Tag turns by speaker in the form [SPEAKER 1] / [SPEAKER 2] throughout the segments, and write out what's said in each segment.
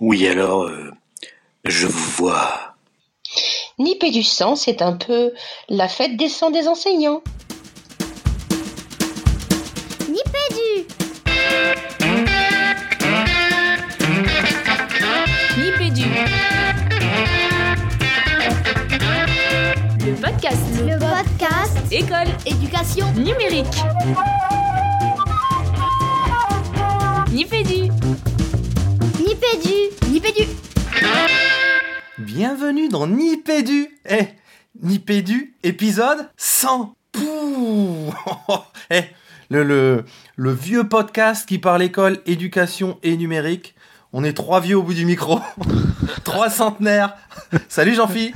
[SPEAKER 1] Oui, alors, euh, je vous vois.
[SPEAKER 2] Nipé du sang, c'est un peu la fête des sangs des enseignants.
[SPEAKER 3] Nipédu
[SPEAKER 4] Nipédu. Le podcast.
[SPEAKER 3] Le podcast
[SPEAKER 4] École.
[SPEAKER 3] Éducation
[SPEAKER 4] Numérique. Nipédu.
[SPEAKER 3] Nipédu. Nipédu.
[SPEAKER 5] Bienvenue dans Nipédu. Eh, Nipédu, épisode 100 Pouh. Eh, le, le, le vieux podcast qui parle école, éducation et numérique. On est trois vieux au bout du micro. trois centenaires. Salut Jean-Phi.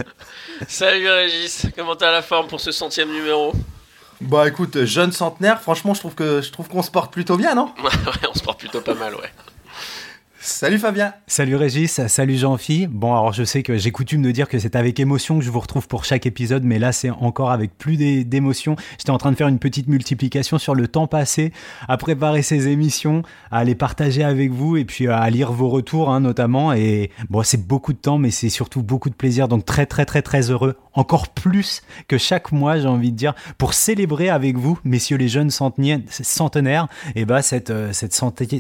[SPEAKER 6] Salut Régis, comment t'as la forme pour ce centième numéro?
[SPEAKER 5] Bah écoute, jeune centenaire, franchement je trouve que je trouve qu'on se porte plutôt bien, non?
[SPEAKER 6] Ouais, on se porte plutôt pas mal, ouais.
[SPEAKER 5] Salut Fabien
[SPEAKER 7] Salut Régis, salut Jean-Phi. Bon, alors je sais que j'ai coutume de dire que c'est avec émotion que je vous retrouve pour chaque épisode, mais là c'est encore avec plus d'é- d'émotion. J'étais en train de faire une petite multiplication sur le temps passé à préparer ces émissions, à les partager avec vous et puis à lire vos retours hein, notamment. Et bon, c'est beaucoup de temps, mais c'est surtout beaucoup de plaisir. Donc très très très très heureux, encore plus que chaque mois, j'ai envie de dire, pour célébrer avec vous, messieurs les jeunes centenaires, et bah cette euh, cette,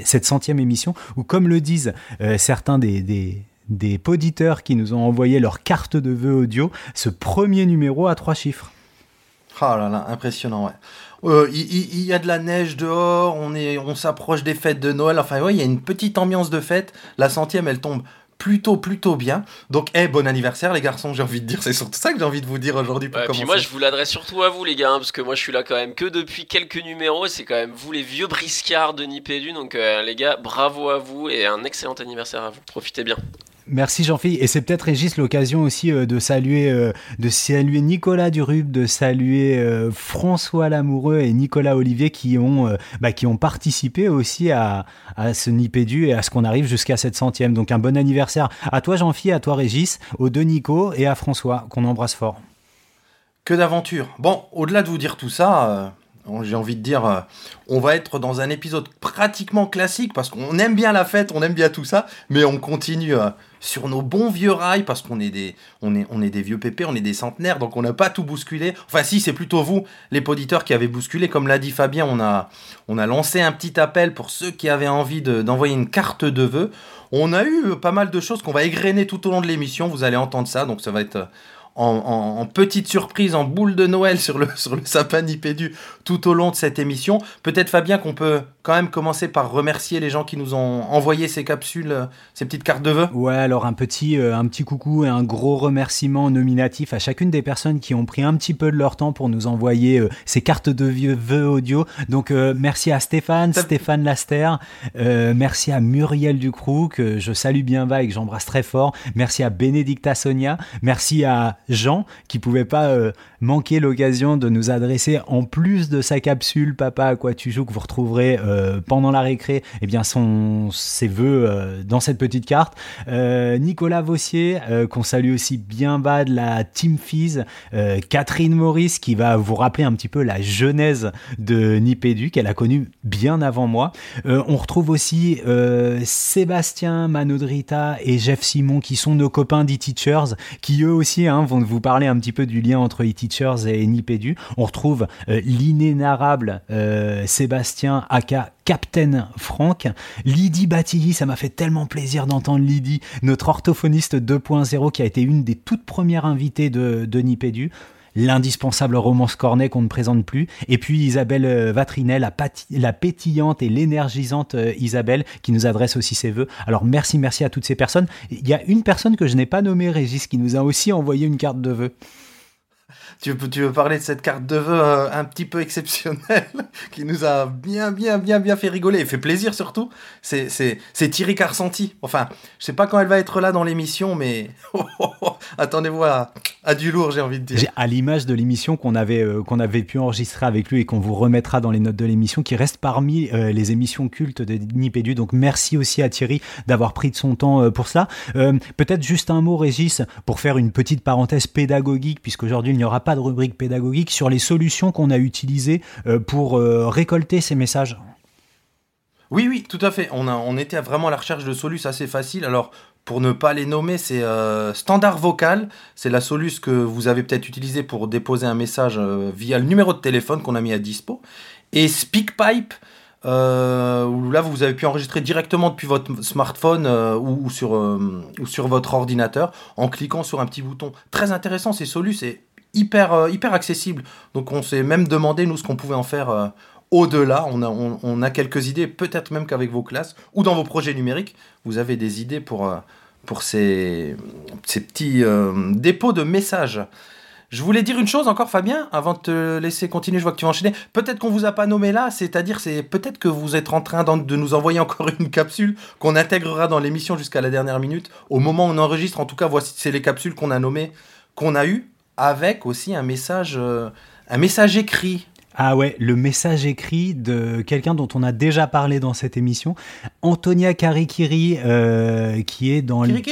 [SPEAKER 7] cette centième émission où, comme le disent euh, certains des, des des poditeurs qui nous ont envoyé leur carte de vœux audio, ce premier numéro à trois chiffres.
[SPEAKER 5] Oh là là, impressionnant, ouais. Euh, Il y, a de la neige dehors, on, on s'approche des fêtes de Noël, enfin ouais, il y a une petite ambiance de fête. La centième, elle tombe plutôt, plutôt bien. Donc, eh, bon anniversaire les garçons, j'ai envie de dire, c'est surtout ça que j'ai envie de vous dire aujourd'hui pour
[SPEAKER 6] Ouais,
[SPEAKER 5] commencer.
[SPEAKER 6] puis moi je vous l'adresse surtout à vous les gars, hein, parce que moi je suis là quand même que depuis quelques numéros, c'est quand même vous les vieux briscards de Nipédu, donc euh, les gars, bravo à vous et un excellent anniversaire à vous, profitez bien.
[SPEAKER 7] Merci Jean-Philippe. Et c'est peut-être Régis l'occasion aussi euh, de saluer, euh, de saluer Nicolas Durub, de saluer euh, François Lamoureux et Nicolas Olivier qui ont, bah, participé aussi à, ce Nipédu et à ce qu'on arrive jusqu'à cette centième. Donc un bon anniversaire à toi Jean-Philippe, à toi Régis, aux deux Nico et à François qu'on embrasse fort.
[SPEAKER 5] Que d'aventure. Bon, au-delà de vous dire tout ça, j'ai envie de dire, euh, on va être dans un épisode pratiquement classique parce qu'on aime bien la fête, on aime bien tout ça, mais on continue euh, sur nos bons vieux rails parce qu'on est des, on est, des vieux pépés, on est des centenaires, donc on n'a pas tout bousculé. Enfin, si, c'est plutôt vous, les poditeurs, qui avez bousculé. Comme l'a dit Fabien, on a, on a lancé un petit appel pour ceux qui avaient envie de- d'envoyer une carte de vœux. On a eu pas mal de choses qu'on va égrener tout au long de l'émission. Vous allez entendre ça, donc ça va être en, en- en petite surprise, en boule de Noël sur le, sur le sapin Nipédu tout au long de cette émission. Peut-être Fabien qu'on peut quand même commencer par remercier les gens qui nous ont envoyé ces capsules, ces petites cartes de vœux.
[SPEAKER 7] Ouais, alors un petit, euh, un petit coucou et un gros remerciement nominatif à chacune des personnes qui ont pris un petit peu de leur temps pour nous envoyer euh, ces cartes de vieux vœux audio. Donc euh, merci à Stéphane,
[SPEAKER 5] Ça-
[SPEAKER 7] Stéphane Laster, merci à Muriel Ducroux que je salue bien bas et que j'embrasse très fort. Merci à Bénédicta Sonia, merci à Jean qui pouvait pas euh, manquer l'occasion de nous adresser en plus de sa capsule Papa à quoi tu joues que vous retrouverez euh, pendant la récré, eh bien son ses vœux euh, dans cette petite carte. Nicolas Vossier, qu'on salue aussi bien bas de la Team Fizz, Catherine Maurice, qui va vous rappeler un petit peu la genèse de Nipédu, qu'elle a connue bien avant moi. On retrouve aussi Sébastien Manodrita et Jeff Simon, qui sont nos copains d'e-teachers, qui eux aussi hein, vont vous parler un petit peu du lien entre e-teachers et Nipédu. On retrouve euh, l'inénarrable euh, Sébastien aka Captain Franck, Lydie Batilly, ça m'a fait tellement plaisir d'entendre Lydie, notre orthophoniste 2.0 qui a été une des toutes premières invitées de, de Nipédu. L'indispensable romance cornet qu'on ne présente plus. Et puis Isabelle euh, pati- la pétillante et l'énergisante euh, Isabelle, qui nous adresse aussi ses voeux. Alors merci, merci à toutes ces personnes. Il y a une personne que je n'ai pas nommée, Régis, qui nous a aussi envoyé une carte de vœux.
[SPEAKER 5] Tu veux, tu veux parler de cette carte de vœux euh, un petit peu exceptionnelle qui nous a bien, bien, bien, bien fait rigoler et fait plaisir surtout C'est, c'est, c'est Thierry Carcenti. Enfin, je sais pas quand elle va être là dans l'émission, mais attendez-vous à, du lourd, j'ai envie de dire.
[SPEAKER 7] À l'image de l'émission qu'on avait, euh, qu'on avait pu enregistrer avec lui et qu'on vous remettra dans les notes de l'émission, qui reste parmi euh, les émissions cultes de Nipédu. Donc merci aussi à Thierry d'avoir pris de son temps pour ça. Peut-être juste un mot, Régis, pour faire une petite parenthèse pédagogique, puisqu'aujourd'hui il n'y aura pas de rubrique pédagogique, sur les solutions qu'on a utilisées euh, pour euh, récolter ces messages.
[SPEAKER 5] Oui, oui, tout à fait. On, était vraiment à la recherche de solus assez faciles. Alors, pour ne pas les nommer, c'est euh, Standard Vocal. C'est la solus que vous avez peut-être utilisée pour déposer un message via le numéro de téléphone qu'on a mis à dispo. Et SpeakPipe, où là, vous avez pu enregistrer directement depuis votre smartphone ou, sur, votre ordinateur en cliquant sur un petit bouton. Très intéressant, ces solus, c'est hyper, euh, hyper accessible. Donc, on s'est même demandé, nous, ce qu'on pouvait en faire euh, au-delà. On a, on, a quelques idées, peut-être même qu'avec vos classes ou dans vos projets numériques, vous avez des idées pour, euh, pour ces, ces petits dépôts de messages. Je voulais dire une chose encore, Fabien, avant de te laisser continuer. Je vois que tu vas enchaîner. Peut-être qu'on vous a pas nommé là, c'est-à-dire, c'est peut-être que vous êtes en train de nous envoyer encore une capsule qu'on intégrera dans l'émission jusqu'à la dernière minute. Au moment où on enregistre, en tout cas, voici c'est les capsules qu'on a nommées, qu'on a eues, avec aussi un message, euh, un message écrit.
[SPEAKER 7] Ah ouais, le message écrit de quelqu'un dont on a déjà parlé dans cette émission, Antonia Karikiri, euh, qui est dans les,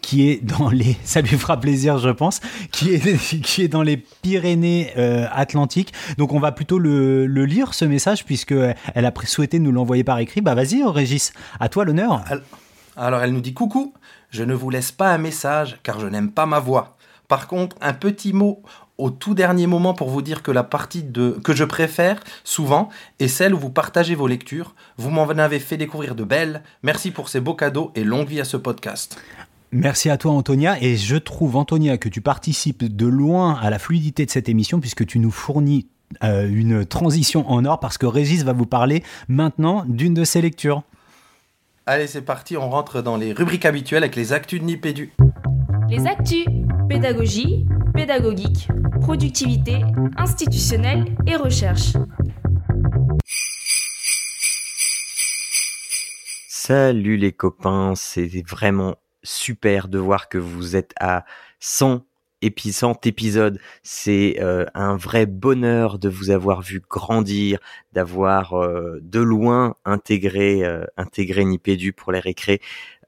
[SPEAKER 7] qui est dans les, ça lui fera plaisir, je pense, qui est, qui est dans les Pyrénées euh, Atlantiques. Donc on va plutôt le, le lire ce message puisque elle a souhaité nous l'envoyer par écrit. Bah vas-y, Régis, à toi l'honneur.
[SPEAKER 5] Alors elle nous dit coucou, je ne vous laisse pas un message car je n'aime pas ma voix. Par contre, un petit mot au tout dernier moment pour vous dire que la partie de que je préfère souvent est celle où vous partagez vos lectures. Vous m'en avez fait découvrir de belles. Merci pour ces beaux cadeaux et longue vie à ce podcast.
[SPEAKER 7] Merci à toi Antonia et je trouve Antonia que tu participes de loin à la fluidité de cette émission puisque tu nous fournis euh, une transition en or parce que Régis va vous parler maintenant d'une de ses lectures.
[SPEAKER 5] Allez, c'est parti, on rentre dans les rubriques habituelles avec les actus de Nipédu.
[SPEAKER 4] Les actus, pédagogie, pédagogique, productivité, institutionnelle et recherche.
[SPEAKER 8] Salut les copains, c'est vraiment super de voir que vous êtes à 100 épi- 100 épisodes. C'est euh, un vrai bonheur de vous avoir vu grandir, d'avoir euh, de loin intégré, euh, Nipédu pour les récrés.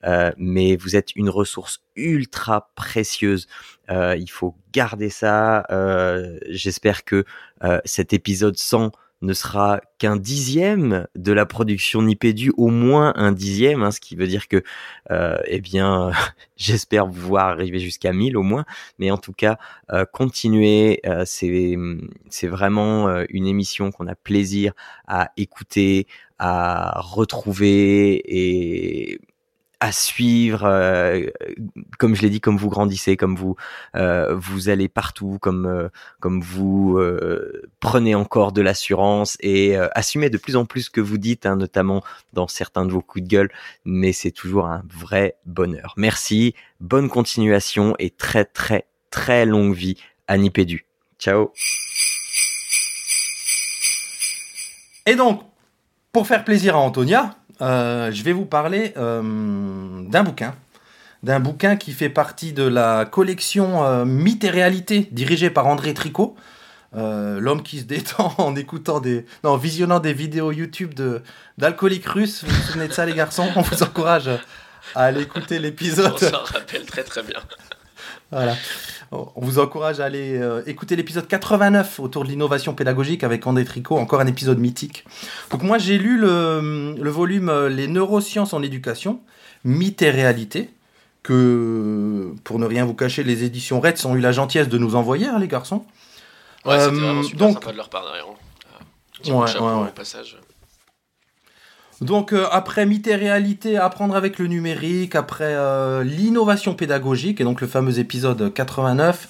[SPEAKER 8] Euh, mais vous êtes une ressource ultra précieuse. Euh, il faut garder ça. Euh, J'espère que euh, cet épisode 100 ne sera qu'un dixième de la production Nipédu, au moins un dixième, hein, ce qui veut dire que, euh, eh bien, j'espère vous voir arriver jusqu'à 1000 au moins, mais en tout cas, euh, continuez, euh, c'est c'est vraiment euh, une émission qu'on a plaisir à écouter, à retrouver et à suivre, euh, comme je l'ai dit, comme vous grandissez, comme vous euh, vous allez partout, comme euh, comme vous prenez encore de l'assurance et assumez de plus en plus ce que vous dites, hein, notamment dans certains de vos coups de gueule, mais c'est toujours un vrai bonheur. Merci, bonne continuation et très très très longue vie à Nipédu. Ciao
[SPEAKER 5] Et donc, pour faire plaisir à Antonia, euh, je vais vous parler euh, d'un bouquin. D'un bouquin qui fait partie de la collection euh, et réalité dirigée par André Tricot. Euh, L'homme qui se détend en écoutant des. En visionnant des vidéos YouTube d'alcooliques russes. Vous vous souvenez de ça, les garçons? On vous encourage à aller écouter l'épisode.
[SPEAKER 6] On s'en rappelle très très bien.
[SPEAKER 5] Voilà. On vous encourage à aller euh, écouter l'épisode 89 autour de l'innovation pédagogique avec André Tricot, encore un épisode mythique. Donc moi j'ai lu le, le volume euh, Les neurosciences en éducation, mythes et réalité, que pour ne rien vous cacher, les éditions Reds ont eu la gentillesse de nous envoyer, hein, les garçons.
[SPEAKER 6] Ouais, c'était
[SPEAKER 5] Euh,
[SPEAKER 6] vraiment super
[SPEAKER 5] donc-
[SPEAKER 6] sympa de leur part d'ailleurs. Euh, petit
[SPEAKER 5] Ouais, ouais, ouais.
[SPEAKER 6] passage.
[SPEAKER 5] Donc euh, après mythes et réalité, apprendre avec le numérique, après euh, l'innovation pédagogique, et donc le fameux épisode 89.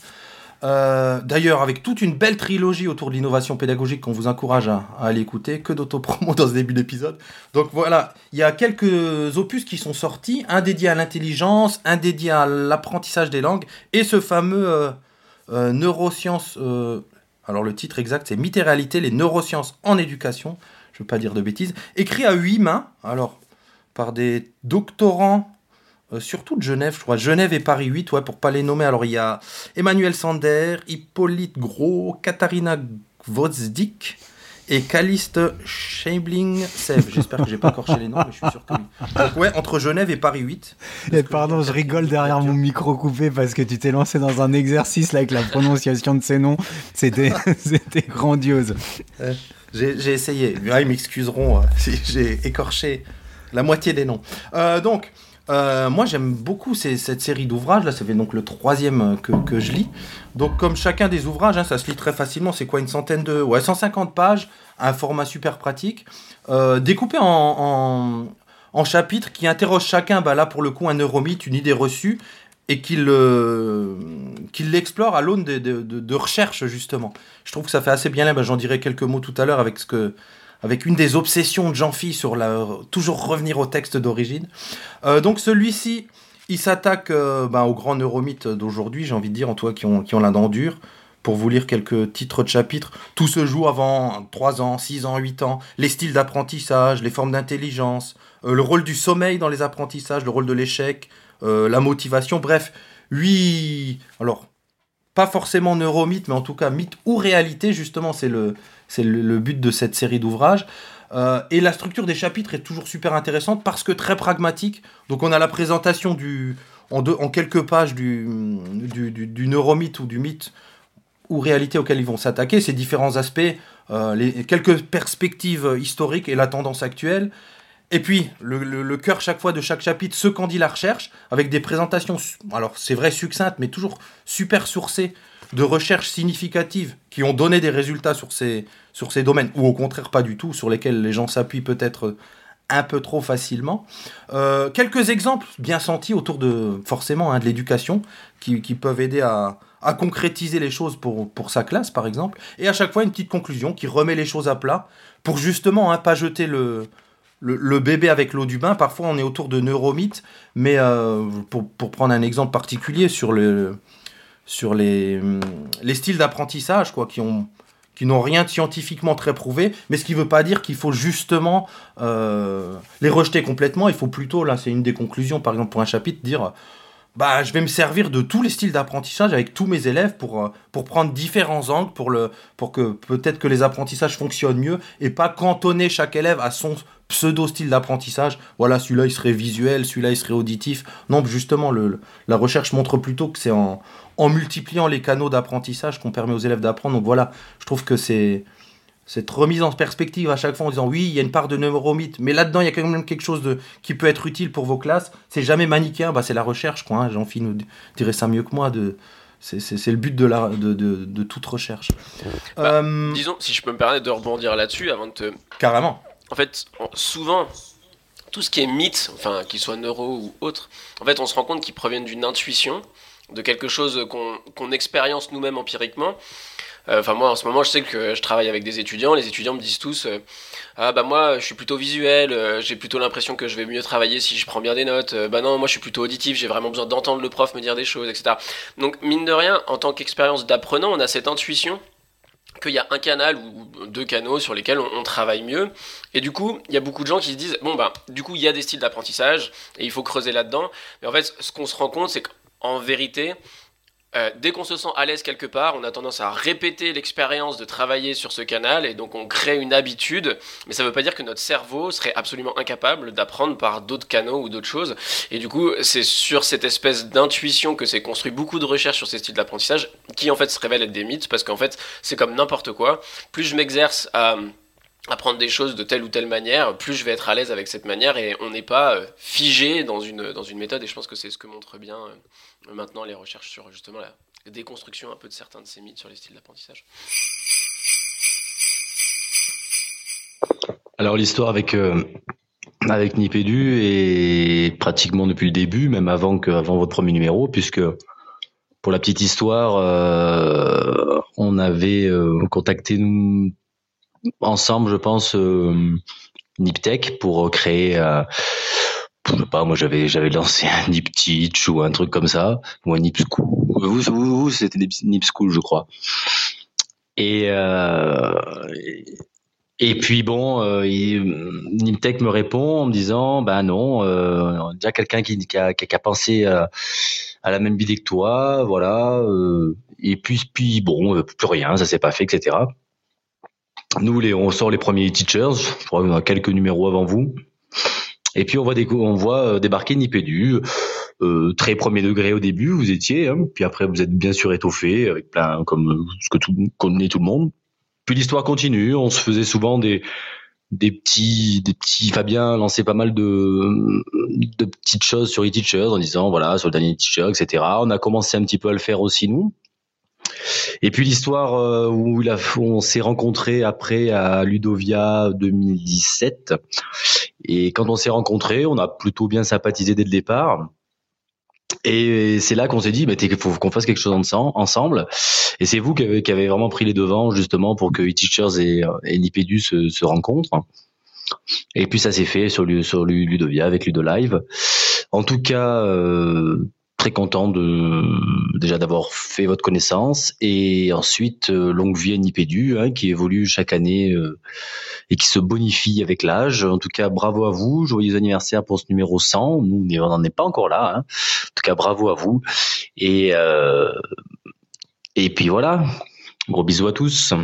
[SPEAKER 5] Euh, D'ailleurs, avec toute une belle trilogie autour de l'innovation pédagogique qu'on vous encourage à, aller écouter, que d'autopromo dans ce début d'épisode. Donc voilà, il y a quelques opus qui sont sortis, un dédié à l'intelligence, un dédié à l'apprentissage des langues, et ce fameux neurosciences, alors le titre exact c'est Mythes et réalité, les neurosciences en éducation, je ne veux pas dire de bêtises, écrit à huit mains, alors par des doctorants, euh, surtout de Genève, je crois, Genève et Paris 8, ouais, pour pas les nommer. Alors il y a Emmanuel Sander, Hippolyte Gros, Katharina Gvozdik et Caliste Scheibling Sev. J'espère que j'ai pas écorché les noms, mais je suis sûr que oui. Donc ouais, entre Genève et Paris 8.
[SPEAKER 7] Et pardon, je rigole derrière mon micro coupé parce que tu t'es lancé dans un exercice là avec la prononciation de ces noms. C'était, grandiose.
[SPEAKER 5] J'ai essayé. Ah, ils m'excuseront euh, si j'ai écorché la moitié des noms. Euh, donc, euh, moi j'aime beaucoup cette série d'ouvrages. Là, ça fait donc le troisième que, je lis. Donc, comme chacun des ouvrages, hein, ça se lit très facilement. C'est quoi une centaine de. Ouais, 150 pages, un format super pratique. Découpé en chapitres qui interrogent chacun, bah, là pour le coup, un neuromythe, une idée reçue. Et qu'il euh, qu'il l'explore à l'aune de, de, de- de recherche, justement. Je trouve que ça fait assez bien là. Bah, J'en dirai quelques mots tout à l'heure avec ce que, avec une des obsessions de Jean-Phi sur la, toujours revenir au texte d'origine. Euh, donc celui-ci, il s'attaque euh, ben, aux grands neuromythes d'aujourd'hui, j'ai envie de dire, en cas qui ont, qui ont la dent dure. Pour vous lire quelques titres de chapitres, tout se joue avant 3 ans, 6 ans, 8 ans, les styles d'apprentissage, les formes d'intelligence, le rôle du sommeil dans les apprentissages, le rôle de l'échec, euh, la motivation, bref, 8... Alors, pas forcément neuromythe, mais en tout cas mythe ou réalité, justement, c'est le, c'est but de cette série d'ouvrages. Euh, et la structure des chapitres est toujours super intéressante parce que très pragmatique. Donc on a la présentation du, en, quelques pages du, du, neuromythe ou du mythe ou réalité auquel ils vont s'attaquer, ces différents aspects, euh, quelques perspectives historiques et la tendance actuelle. Et puis, le, cœur chaque fois de chaque chapitre, ce qu'en dit la recherche, avec des présentations, alors c'est vrai succinctes, mais toujours super sourcées, de recherches significatives qui ont donné des résultats sur ces, sur ces domaines, ou au contraire pas du tout, sur lesquels les gens s'appuient peut-être un peu trop facilement. Euh, quelques exemples bien sentis autour de, forcément, hein, de l'éducation, qui, qui peuvent aider à, à concrétiser les choses pour, pour sa classe, par exemple. Et à chaque fois, une petite conclusion qui remet les choses à plat, pour justement hein, pas jeter le, le, bébé avec l'eau du bain. Parfois, on est autour de neuromythes, mais euh, pour, pour prendre un exemple particulier sur, le, sur les, les styles d'apprentissage, quoi, qui ont qui n'ont rien de scientifiquement très prouvé, mais ce qui ne veut pas dire qu'il faut justement euh, les rejeter complètement. Il faut plutôt, là, c'est une des conclusions, par exemple, pour un chapitre, dire bah, je vais me servir de tous les styles d'apprentissage avec tous mes élèves pour, euh, pour prendre différents angles, pour, le, pour que peut-être que les apprentissages fonctionnent mieux et pas cantonner chaque élève à son pseudo-style d'apprentissage. Voilà, celui-là il serait visuel, celui-là il serait auditif. Non, justement, le, le- la recherche montre plutôt que c'est en, en multipliant les canaux d'apprentissage qu'on permet aux élèves d'apprendre. Donc voilà, je trouve que c'est cette remise en perspective à chaque fois en disant oui, il y a une part de neuromythe, mais là-dedans, il y a quand même quelque chose de, qui peut être utile pour vos classes. C'est jamais manichéen, bah, c'est la recherche, quoi. Hein. Jean-Philippe nous dirait ça mieux que moi. De, c'est, le but de, la, de, de, de toute recherche.
[SPEAKER 6] Bah,
[SPEAKER 5] Euh,
[SPEAKER 6] Disons, si je peux me permettre de rebondir là-dessus avant de te.
[SPEAKER 5] carrément.
[SPEAKER 6] En fait, souvent, tout ce qui est mythe, enfin, qu'il soit neuro ou autre, en fait, on se rend compte qu'ils proviennent d'une intuition, de quelque chose qu'on qu'on expérience nous-mêmes empiriquement. Euh, Enfin, moi, en ce moment, je sais que je travaille avec des étudiants. Les étudiants me disent tous euh, Ah, bah, moi, je suis plutôt visuel, euh, j'ai plutôt l'impression que je vais mieux travailler si je prends bien des notes. Bah, non, moi, je suis plutôt auditif, j'ai vraiment besoin d'entendre le prof me dire des choses, etc. Donc, mine de rien, en tant qu'expérience d'apprenant, on a cette intuition qu'il y a un canal ou deux canaux sur lesquels on, travaille mieux. Et du coup, il y a beaucoup de gens qui se disent Bon, bah, du coup, il y a des styles d'apprentissage et il faut creuser là-dedans. Mais en fait, ce qu'on se rend compte, c'est qu'en vérité, euh, dès qu'on se sent à l'aise quelque part, on a tendance à répéter l'expérience de travailler sur ce canal et donc on crée une habitude. Mais ça ne veut pas dire que notre cerveau serait absolument incapable d'apprendre par d'autres canaux ou d'autres choses. Et du coup, c'est sur cette espèce d'intuition que s'est construit beaucoup de recherches sur ces styles d'apprentissage qui en fait se révèlent être des mythes parce qu'en fait, c'est comme n'importe quoi. Plus je m'exerce à apprendre des choses de telle ou telle manière, plus je vais être à l'aise avec cette manière et on n'est pas euh, figé dans une, dans une méthode et je pense que c'est ce que montrent bien euh, maintenant les recherches sur justement la déconstruction un peu de certains de ces mythes sur les styles d'apprentissage.
[SPEAKER 9] Alors l'histoire avec euh, avec Nipédu est pratiquement depuis le début, même avant que avant votre premier numéro, puisque pour la petite histoire, euh, on avait contacté nous ensemble, je pense, euh, Niptech pour créer. euh, je sais pas, moi j'avais j'avais lancé un Nip Teach ou un truc comme ça, ou un Nip School. Vous, vous, c'était Nip School, je crois. Et, euh, et puis bon, euh, Nimtech me répond en me disant, ben non, euh, déjà quelqu'un qui, a, qui a pensé à, à la même idée que toi, voilà. et puis, puis bon, plus rien, ça s'est pas fait, etc. Nous, les, on sort les premiers teachers, je crois qu'on a quelques numéros avant vous. Et puis on voit, déco- on voit euh, débarquer Nipédu, euh, très premier degré au début, vous étiez, hein, puis après vous êtes bien sûr étoffé avec plein, comme euh, ce que tout connaît tout le monde. puis l'histoire continue. On se faisait souvent des des petits, des petits. Fabien lançait pas mal de, de petites choses sur e-teachers en disant voilà sur le dernier e-teacher, etc. On a commencé un petit peu à le faire aussi nous. Et puis l'histoire euh, où, on s'est rencontrés après à Ludovia 2017. Et quand on s'est rencontrés, on a plutôt bien sympathisé dès le départ. Et c'est là qu'on s'est dit, bah, faut qu'on fasse quelque chose ensemble. Et c'est vous qui avez, qui avez, vraiment pris les devants justement pour que e-teachers et, et Nipédu se, se, rencontrent. Et puis ça s'est fait sur, sur Ludovia avec Ludolive. En tout cas, euh, très content de déjà d'avoir fait votre connaissance et ensuite euh, longue vie à Nipédu hein, qui évolue chaque année euh, et qui se bonifie avec l'âge. En tout cas, bravo à vous, joyeux anniversaire pour ce numéro 100. Nous, on n'en est pas encore là. Hein. En tout cas, bravo à vous et euh, et puis voilà. Gros bisous à tous.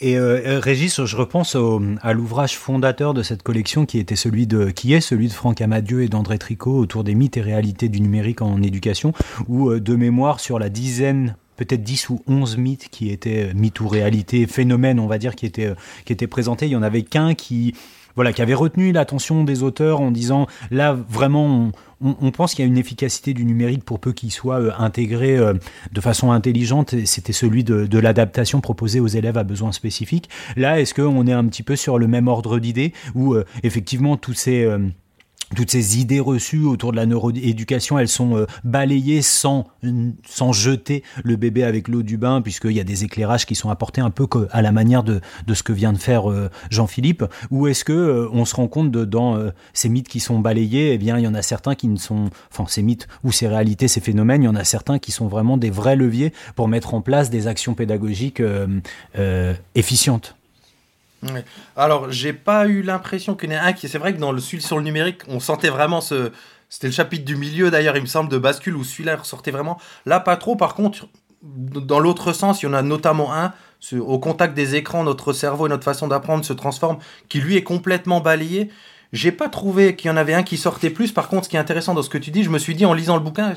[SPEAKER 7] Et euh, Régis, je repense au, à l'ouvrage fondateur de cette collection qui était celui de qui est celui de Franck Amadieu et d'André Tricot autour des mythes et réalités du numérique en éducation, où euh, de mémoire sur la dizaine peut-être 10 ou 11 mythes qui étaient mythes ou réalités, phénomènes, on va dire, qui étaient, qui étaient présentés. Il y en avait qu'un qui, voilà, qui avait retenu l'attention des auteurs en disant là vraiment on, pense qu'il y a une efficacité du numérique pour peu qu'il soit euh, intégré euh, de façon intelligente. C'était celui de, de l'adaptation proposée aux élèves à besoins spécifiques. Là, est-ce qu'on est un petit peu sur le même ordre d'idées où euh, effectivement tous ces toutes ces idées reçues autour de la neuroéducation, elles sont euh, balayées sans, sans jeter le bébé avec l'eau du bain, puisqu'il y a des éclairages qui sont apportés un peu à la manière de, de ce que vient de faire euh, Jean-Philippe. Ou est-ce que euh, on se rend compte de, dans ces mythes qui sont balayés, eh bien, il y en a certains qui ne sont, enfin, ces mythes ou ces réalités, ces phénomènes, il y en a certains qui sont vraiment des vrais leviers pour mettre en place des actions pédagogiques efficientes.
[SPEAKER 5] Alors, j'ai pas eu l'impression qu'il y en ait un qui. C'est vrai que dans le sur le numérique, on sentait vraiment ce. C'était le chapitre du milieu d'ailleurs, il me semble, de bascule où celui-là ressortait vraiment. Là, pas trop. Par contre, dans l'autre sens, il y en a notamment un. Au contact des écrans, notre cerveau et notre façon d'apprendre se transforme, qui lui est complètement balayé. J'ai pas trouvé qu'il y en avait un qui sortait plus. Par contre, ce qui est intéressant dans ce que tu dis, je me suis dit en lisant le bouquin,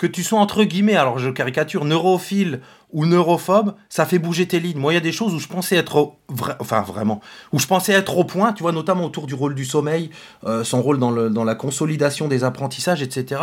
[SPEAKER 5] que tu sois entre guillemets, alors je caricature, neurophile ou neurophobe, ça fait bouger tes lignes. Moi, il y a des choses où je pensais être, vra enfin vraiment, où je pensais être au point, tu vois, notamment autour du rôle du sommeil, euh, son rôle dans, le, dans la consolidation des apprentissages, etc.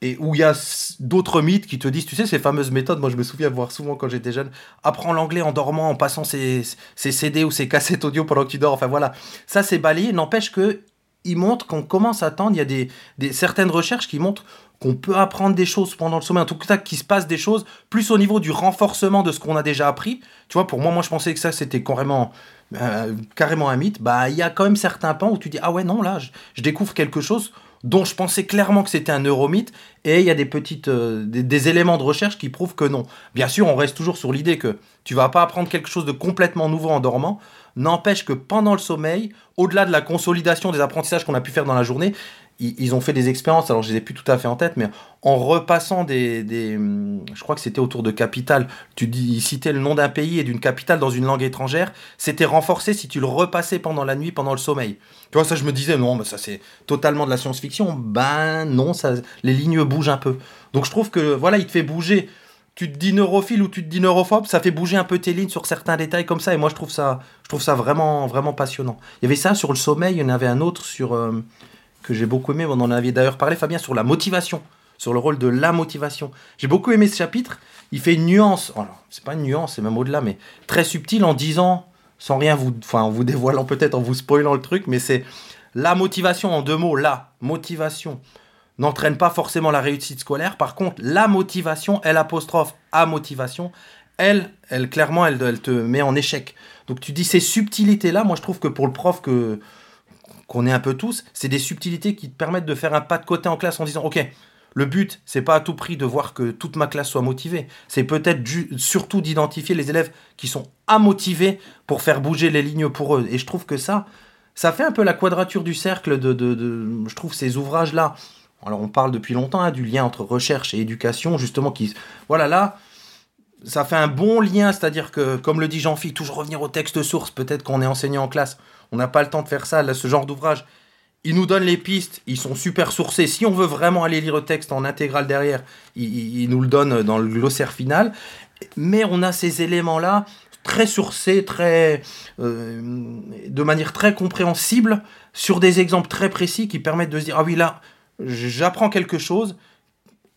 [SPEAKER 5] Et où il y a d'autres mythes qui te disent, tu sais, ces fameuses méthodes, moi je me souviens voir souvent quand j'étais jeune, apprends l'anglais en dormant, en passant ses, CD ou ses cassettes audio pendant que tu dors, enfin voilà. Ça c'est balayé, n'empêche que il montre qu'on commence à attendre, il y a des, des, certaines recherches qui montrent qu'on peut apprendre des choses pendant le sommeil, en tout cas qu'il se passe des choses, plus au niveau du renforcement de ce qu'on a déjà appris. Tu vois, pour moi, moi je pensais que ça c'était carrément, euh, un mythe. Bah, il y a quand même certains pans où tu dis, ah ouais, non, là, je, découvre quelque chose dont je pensais clairement que c'était un neuromythe, et il y a des petites, euh, des, éléments de recherche qui prouvent que non. Bien sûr, on reste toujours sur l'idée que tu vas pas apprendre quelque chose de complètement nouveau en dormant, n'empêche que pendant le sommeil, au-delà de la consolidation des apprentissages qu'on a pu faire dans la journée, ils ont fait des expériences, alors je les ai plus tout à fait en tête, mais en repassant des, des je crois que c'était autour de Capital, tu dis, citais le nom d'un pays et d'une capitale dans une langue étrangère, c'était renforcé si tu le repassais pendant la nuit, pendant le sommeil. Tu vois, ça je me disais, non, mais ça c'est totalement de la science-fiction. Ben non, ça, les lignes bougent un peu. Donc je trouve que, voilà, il te fait bouger. Tu te dis neurophile ou tu te dis neurophobe, ça fait bouger un peu tes lignes sur certains détails comme ça, et moi je trouve ça, je trouve ça vraiment, vraiment passionnant. Il y avait ça sur le sommeil, il y en avait un autre sur... Euh, que j'ai beaucoup aimé, on en avait d'ailleurs parlé Fabien sur la motivation, sur le rôle de la motivation. J'ai beaucoup aimé ce chapitre, il fait une nuance, alors c'est pas une nuance, c'est même au-delà, mais très subtil en disant, sans rien vous, enfin en vous dévoilant peut-être, en vous spoilant le truc, mais c'est la motivation en deux mots, la motivation n'entraîne pas forcément la réussite scolaire, par contre la motivation, elle apostrophe à motivation, elle, elle clairement, elle te met en échec. Donc tu dis ces subtilités-là, moi je trouve que pour le prof que qu'on est un peu tous, c'est des subtilités qui te permettent de faire un pas de côté en classe en disant ok, le but c'est pas à tout prix de voir que toute ma classe soit motivée, c'est peut-être surtout d'identifier les élèves qui sont amotivés pour faire bouger les lignes pour eux. Et je trouve que ça, ça fait un peu la quadrature du cercle de, de, je trouve ces ouvrages là. Alors on parle depuis longtemps hein, du lien entre recherche et éducation, justement qui, voilà là ça fait un bon lien, c'est-à-dire que, comme le dit Jean-Philippe, toujours revenir au texte source, peut-être qu'on est enseignant en classe, on n'a pas le temps de faire ça, ce genre d'ouvrage, ils nous donnent les pistes, ils sont super sourcés. Si on veut vraiment aller lire le texte en intégral derrière, ils, ils nous le donnent dans le glossaire final. Mais on a ces éléments-là très sourcés, très, euh, de manière très compréhensible, sur des exemples très précis qui permettent de se dire ah oui là, j'apprends quelque chose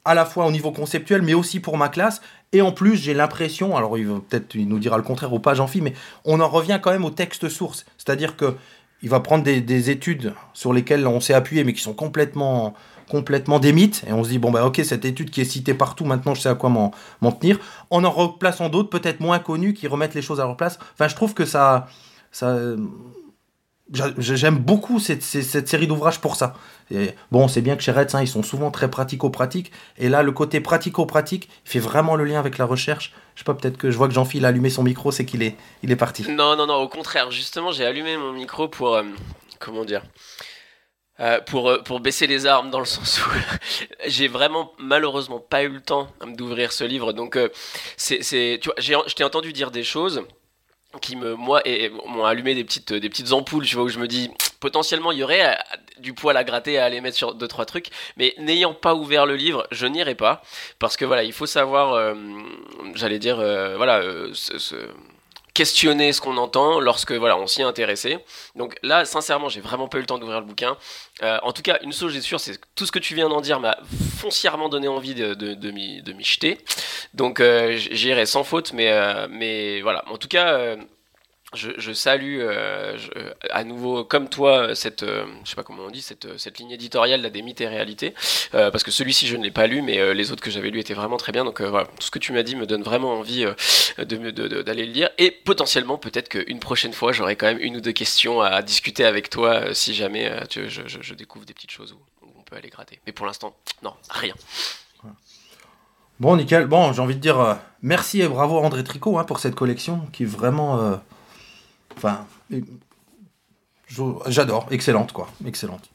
[SPEAKER 5] à la fois au niveau conceptuel, mais aussi pour ma classe. Et en plus, j'ai l'impression, alors il peut-être il nous dira le contraire aux pages amphi, mais on en revient quand même au texte source. C'est-à-dire que il va prendre des, des études sur lesquelles on s'est appuyé, mais qui sont complètement complètement des et on se dit, bon, bah ok, cette étude qui est citée partout, maintenant je sais à quoi m'en tenir, en en replaçant d'autres, peut-être moins connues, qui remettent les choses à leur place. Enfin, je trouve que ça. J'aime beaucoup cette, série d'ouvrages pour ça. Et bon, c'est bien que chez Reds, hein, ils sont souvent très pratico-pratiques. Et là, le côté pratico-pratique, fait vraiment le lien avec la recherche. Je sais pas, peut-être que je vois que Jean-Phil a allumé son micro, c'est qu'il est, parti.
[SPEAKER 6] Non, non, non, au contraire, justement, j'ai allumé mon micro pour. euh, comment dire Euh, pour, euh, pour baisser les armes dans le sens où j'ai vraiment malheureusement pas eu le temps d'ouvrir ce livre donc c'est tu vois je t'ai entendu dire des choses qui me moi et m'ont allumé des petites des petites ampoules tu vois où je me dis potentiellement il y aurait euh, du poil à gratter à aller mettre sur deux trois trucs. Mais n'ayant pas ouvert le livre je n'irai pas. Parce que voilà il faut savoir euh, j'allais dire euh, voilà euh, ce- ce- questionner ce qu'on entend lorsque voilà on s'y est intéressé. Donc là sincèrement j'ai vraiment pas eu le temps d'ouvrir le bouquin. Euh, en tout cas une chose j'ai sûre c'est que tout ce que tu viens d'en dire m'a foncièrement donné envie de, de, de m'y jeter. Donc euh, j'irai sans faute mais euh, mais voilà. En tout cas je, salue euh, je- à nouveau comme toi cette euh, je sais pas comment on dit cette, euh, cette ligne éditoriale là des mythes et réalités euh, parce que celui-ci je ne l'ai pas lu mais euh, les autres que j'avais lus étaient vraiment très bien donc euh, voilà tout ce que tu m'as dit me donne vraiment envie euh, d'aller le lire et potentiellement peut-être qu'une prochaine fois j'aurai quand même une ou deux questions à discuter avec toi euh, si jamais euh, je, découvre des petites choses où, on peut aller gratter mais pour l'instant non rien
[SPEAKER 5] Bon, nickel. Bon, j'ai envie de dire euh, merci et bravo André Tricot hein, pour cette collection qui est vraiment. Enfin. J'adore. Excellente, quoi. Excellente.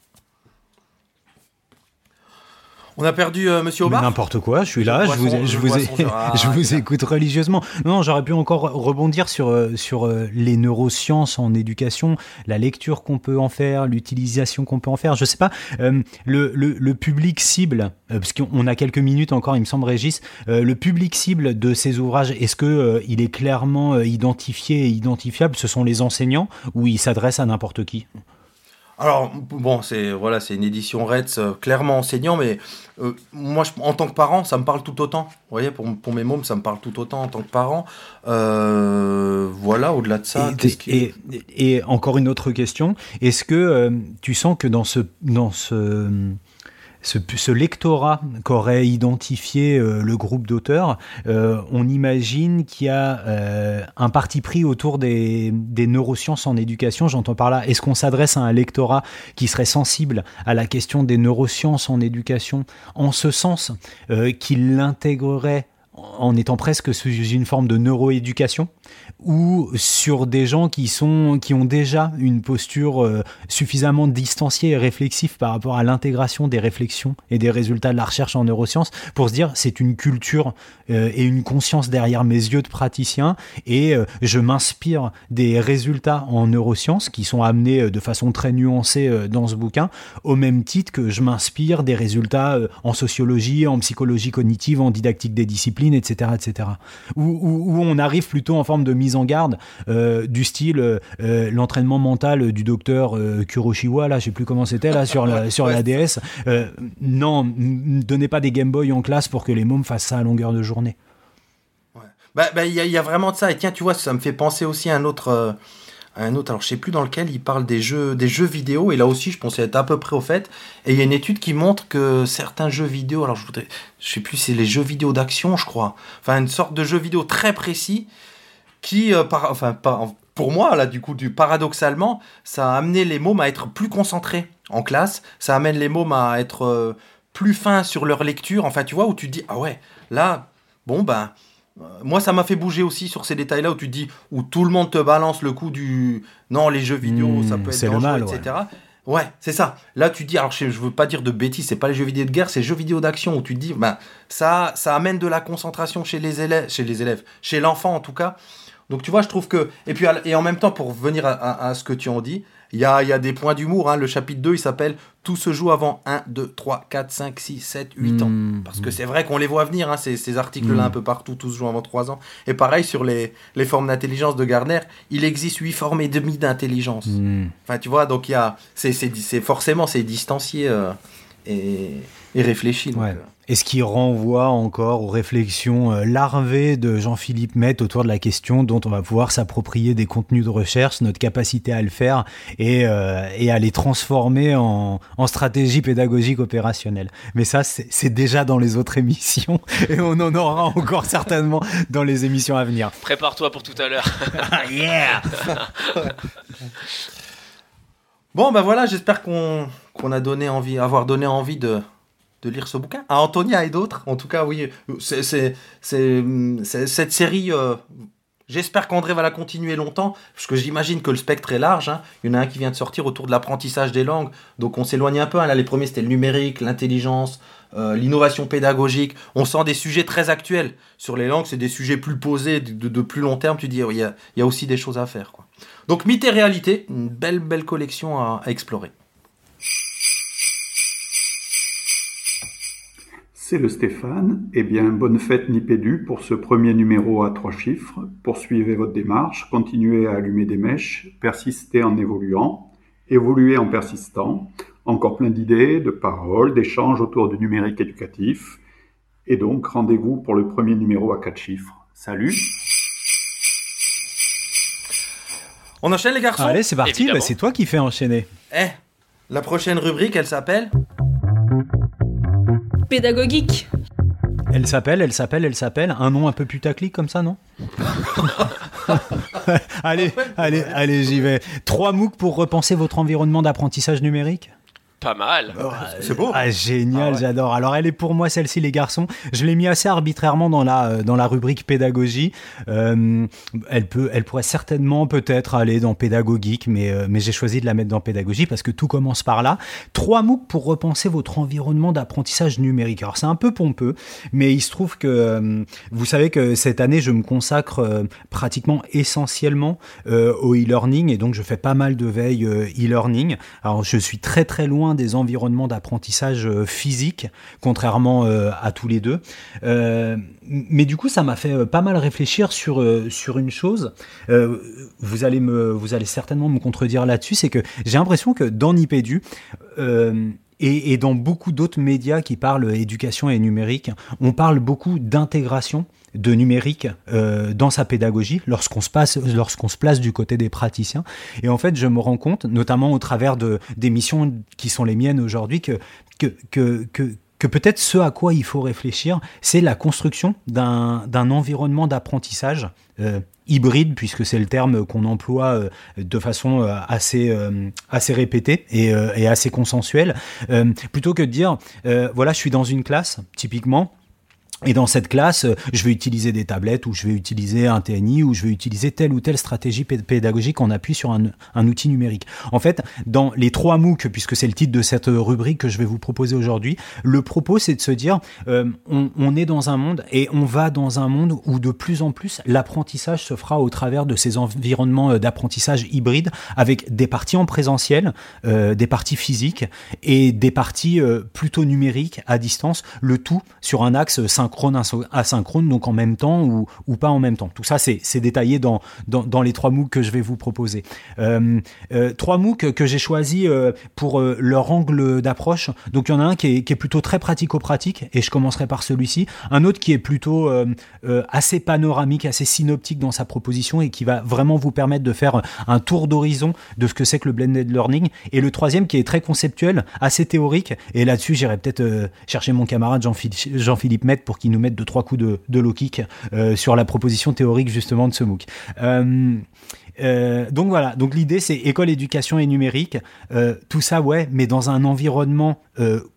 [SPEAKER 5] On a perdu euh, Monsieur Aubard
[SPEAKER 7] N'importe quoi, je suis là,
[SPEAKER 5] Je
[SPEAKER 7] vous,
[SPEAKER 5] son-
[SPEAKER 7] je
[SPEAKER 5] je
[SPEAKER 7] vous,
[SPEAKER 5] vois
[SPEAKER 7] ai-
[SPEAKER 5] son-
[SPEAKER 7] je vous
[SPEAKER 5] d'accord.
[SPEAKER 7] écoute religieusement. Non, j'aurais pu encore rebondir sur, euh, sur euh, les neurosciences en éducation, la lecture qu'on peut en faire, l'utilisation qu'on peut en faire. Je sais pas, euh, le, le, le public cible, euh, parce qu'on a quelques minutes encore, il me semble, Régis, le public cible de ces ouvrages, est-ce que il est clairement identifié et identifiable? Ce sont les enseignants ou il s'adresse à n'importe qui?
[SPEAKER 5] Alors, bon, c'est voilà, c'est une édition Reds euh, clairement enseignant, mais euh, moi, je- en tant que parent, ça me parle tout autant. Vous voyez, pour, pour mes mômes, ça me parle tout autant en tant que parent. Euh, voilà, au-delà de ça,
[SPEAKER 7] Et-
[SPEAKER 5] qui-
[SPEAKER 7] et, et encore une autre question, est-ce que tu sens que dans ce, dans ce, ce, lectorat qu'aurait identifié euh, le groupe d'auteurs, euh, on imagine qu'il y a euh, un parti pris autour des, neurosciences en éducation, j'entends par là, est-ce qu'on s'adresse à un lectorat qui serait sensible à la question des neurosciences en éducation, en ce sens qu'il l'intégrerait en étant presque sous une forme de neuroéducation ou sur des gens qui sont qui ont déjà une posture euh, suffisamment distanciée et réflexive par rapport à l'intégration des réflexions et des résultats de la recherche en neurosciences pour se dire c'est une culture euh, et une conscience derrière mes yeux de praticien et euh, je m'inspire des résultats en neurosciences qui sont amenés de façon très nuancée dans ce bouquin au même titre que je m'inspire des résultats en sociologie, en psychologie cognitive, en didactique des disciplines, etc. etc. Où, où- où on arrive plutôt en forme de mise en garde euh, du style euh, euh, l'entraînement mental du docteur euh, Kuroshiwa, là je sais plus comment c'était, là sur la, sur la DS. Non, ne donnez pas des Game Boy en classe pour que les mômes fassent ça à longueur de journée.
[SPEAKER 5] Bah, bah, il y, a- il y a vraiment de ça. Et tiens, tu vois, ça me fait penser aussi à un autre. Un autre, alors je sais plus dans lequel il parle des jeux, des jeux vidéo, et là aussi je pensais être à peu près au fait. Et il y a une étude qui montre que certains jeux vidéo, alors je voudrais, je sais plus, c'est les jeux vidéo d'action, je crois. Enfin, une sorte de jeu vidéo très précis qui, euh, enfin, par- pour moi, là, du coup, du, paradoxalement, ça a amené les mômes à être plus concentrés en classe, ça amène les mômes à être euh, plus fins sur leur lecture, enfin, tu vois, où tu te dis, ah ouais, là, bon, ben, euh, moi, ça m'a fait bouger aussi sur ces détails-là où tu te dis, où tout le monde te balance le coup du, non, les jeux vidéo,
[SPEAKER 7] Mmh,
[SPEAKER 5] ça peut être dangereux,
[SPEAKER 7] mal,
[SPEAKER 5] etc. Ouais, c'est ça. Là, tu dis, alors je, je veux pas dire de bêtises, c'est pas les jeux vidéo de guerre, c'est les jeux vidéo d'action où tu te dis, ben, ça, ça amène de la concentration chez les élèves, chez les élèves, chez l'enfant en tout cas, Donc tu vois, je trouve que... Et puis et en même temps, pour venir à, à- à ce que tu en dis, il y a, il y a des points d'humour. hein. Le chapitre 2, il s'appelle Tout se joue avant 1, 2, 3, 4, 5, 6, 7, 8 ans.
[SPEAKER 7] Mm.
[SPEAKER 5] Parce que c'est vrai qu'on les voit venir, hein, ces, ces articles-là
[SPEAKER 7] Mm.
[SPEAKER 5] un peu partout, tous jouent avant 3 ans. Et pareil, sur les, les formes d'intelligence de Gardner, il existe 8 formes et demie d'intelligence.
[SPEAKER 7] Hmm.
[SPEAKER 5] Enfin, tu vois, donc il y a, c'est forcément, c'est distancié euh, et, et réfléchi. donc,
[SPEAKER 7] Ouais.
[SPEAKER 5] euh.
[SPEAKER 7] Et ce qui renvoie encore aux réflexions euh, larvées de Jean-Philippe Met autour de la question dont on va pouvoir s'approprier des contenus de recherche, notre capacité à le faire et, euh, et à les transformer en, en stratégie pédagogique opérationnelle. Mais ça, c'est c'est déjà dans les autres émissions et on en aura encore certainement dans les émissions à venir.
[SPEAKER 6] Prépare-toi pour tout à l'heure.
[SPEAKER 7] yeah
[SPEAKER 5] Bon, ben voilà, j'espère qu'on, a donné envie, avoir donné envie de, lire ce bouquin. À Antonia et d'autres, en tout cas, oui, c'est, cette série. euh, J'espère qu'André va la continuer longtemps, parce que j'imagine que le spectre est large. hein. Il y en a un qui vient de sortir autour de l'apprentissage des langues, donc on s'éloigne un peu. hein. Là, les premiers, c'était le numérique, l'intelligence, euh, l'innovation pédagogique. On sent des sujets très actuels. Sur les langues, c'est des sujets plus posés, de, plus long terme. Tu dis, il y, a, il y a aussi des choses à faire. Quoi. Donc, mythe et réalité, une belle, belle collection à- à explorer.
[SPEAKER 10] C'est le Stéphane. Eh bien, bonne fête Nipédu pour ce premier numéro à trois chiffres. Poursuivez votre démarche, continuez à allumer des mèches, persistez en évoluant, évoluez en persistant. Encore plein d'idées, de paroles, d'échanges autour du numérique éducatif. Et donc, rendez-vous pour le premier numéro à quatre chiffres. Salut
[SPEAKER 5] On enchaîne les garçons
[SPEAKER 7] Allez, c'est parti, bah, c'est toi qui fais enchaîner.
[SPEAKER 5] Eh, la prochaine rubrique, elle s'appelle
[SPEAKER 4] Pédagogique.
[SPEAKER 7] Elle s'appelle, elle s'appelle, elle s'appelle. Un nom un peu putaclic comme ça, non Allez, allez, allez, j'y vais. Trois MOOC pour repenser votre environnement d'apprentissage numérique
[SPEAKER 6] Pas mal.
[SPEAKER 5] C'est beau.
[SPEAKER 7] Ah, génial,
[SPEAKER 5] Ah ouais.
[SPEAKER 7] j'adore. Alors, elle est pour moi, celle-ci, les garçons. Je l'ai mis assez arbitrairement dans la, euh, dans la rubrique pédagogie. Euh, elle, peut, elle pourrait certainement peut-être aller dans pédagogique, mais, euh, mais j'ai choisi de la mettre dans pédagogie parce que tout commence par là. Trois MOOC pour repenser votre environnement d'apprentissage numérique. Alors, c'est un peu pompeux, mais il se trouve que euh, vous savez que cette année, je me consacre euh, pratiquement essentiellement euh, au e-learning et donc je fais pas mal de veille euh, e-learning. Alors, je suis très très loin des environnements d'apprentissage euh, physique, contrairement euh, à tous les deux. Euh, mais du coup, ça m'a fait pas mal réfléchir sur sur une chose. Vous allez me, vous allez certainement me contredire là-dessus, c'est que j'ai l'impression que dans Nipédu, et, et dans beaucoup d'autres médias qui parlent éducation et numérique, on parle beaucoup d'intégration de numérique euh, dans sa pédagogie lorsqu'on se se place du côté des praticiens. Et en fait je me rends compte notamment au travers de des missions qui sont les miennes aujourd'hui que que que, que peut-être ce à quoi il faut réfléchir, c'est la construction d'un environnement d'apprentissage euh, hybride, puisque c'est le terme qu'on emploie euh, de façon assez, assez répétée et, et assez consensuelle, plutôt que de dire, voilà, je suis dans une classe, typiquement, et dans cette classe, euh, je vais utiliser des tablettes ou je vais utiliser un TNI ou je vais utiliser telle ou telle stratégie pé- pédagogique en appui sur un, un outil numérique. En fait, dans les trois MOOC, puisque c'est le titre de cette rubrique que je vais vous proposer aujourd'hui, le propos c'est de se dire, euh, on, on est dans un monde et on va dans un monde où de plus en plus l'apprentissage se fera au travers de ces environnements euh, d'apprentissage hybrides avec des parties en présentiel, euh, des parties physiques et des parties euh, plutôt numériques à distance, le tout sur un axe synchrone, asynchrone, donc en même temps ou, pas en même temps. Tout ça, c'est détaillé dans, les trois MOOC que je vais vous proposer. Euh, euh, trois MOOC que j'ai choisis euh, pour leur angle d'approche. Donc il y en a un qui est, plutôt très pratico-pratique, et je commencerai par celui-ci. Un autre qui est plutôt assez panoramique, assez synoptique dans sa proposition, et qui va vraiment vous permettre de faire un tour d'horizon de ce que c'est que le blended learning. Et le troisième qui est très conceptuel, assez théorique, et là-dessus j'irai peut-être chercher mon camarade Jean-Philippe Jean-Philippe Met pour qu'il nous mette deux trois coups de, de low kick euh, sur la proposition théorique justement de ce MOOC. Euh, euh, donc voilà, donc l'idée c'est école, éducation et numérique, tout ça ouais, mais dans un environnement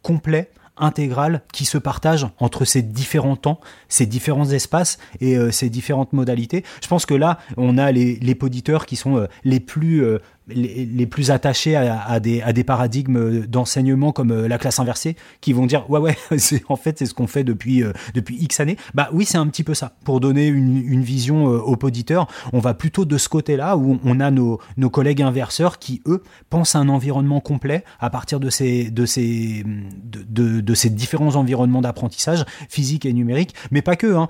[SPEAKER 7] complet intégral qui se partage entre ces différents temps, ces différents espaces et ces différentes modalités. Je pense que là, on a les, les poditeurs qui sont les plus les, plus attachés à, des, paradigmes d'enseignement comme euh, la classe inversée, qui vont dire ouais ouais, en fait c'est ce qu'on fait depuis euh, depuis X années. Bah oui, c'est un petit peu ça. Pour donner une, vision euh, aux auditeurs, on va plutôt de ce côté-là où on a nos, collègues inverseurs qui eux pensent à un environnement complet à partir de ces différents environnements d'apprentissage physique et numérique, mais pas que. Hein.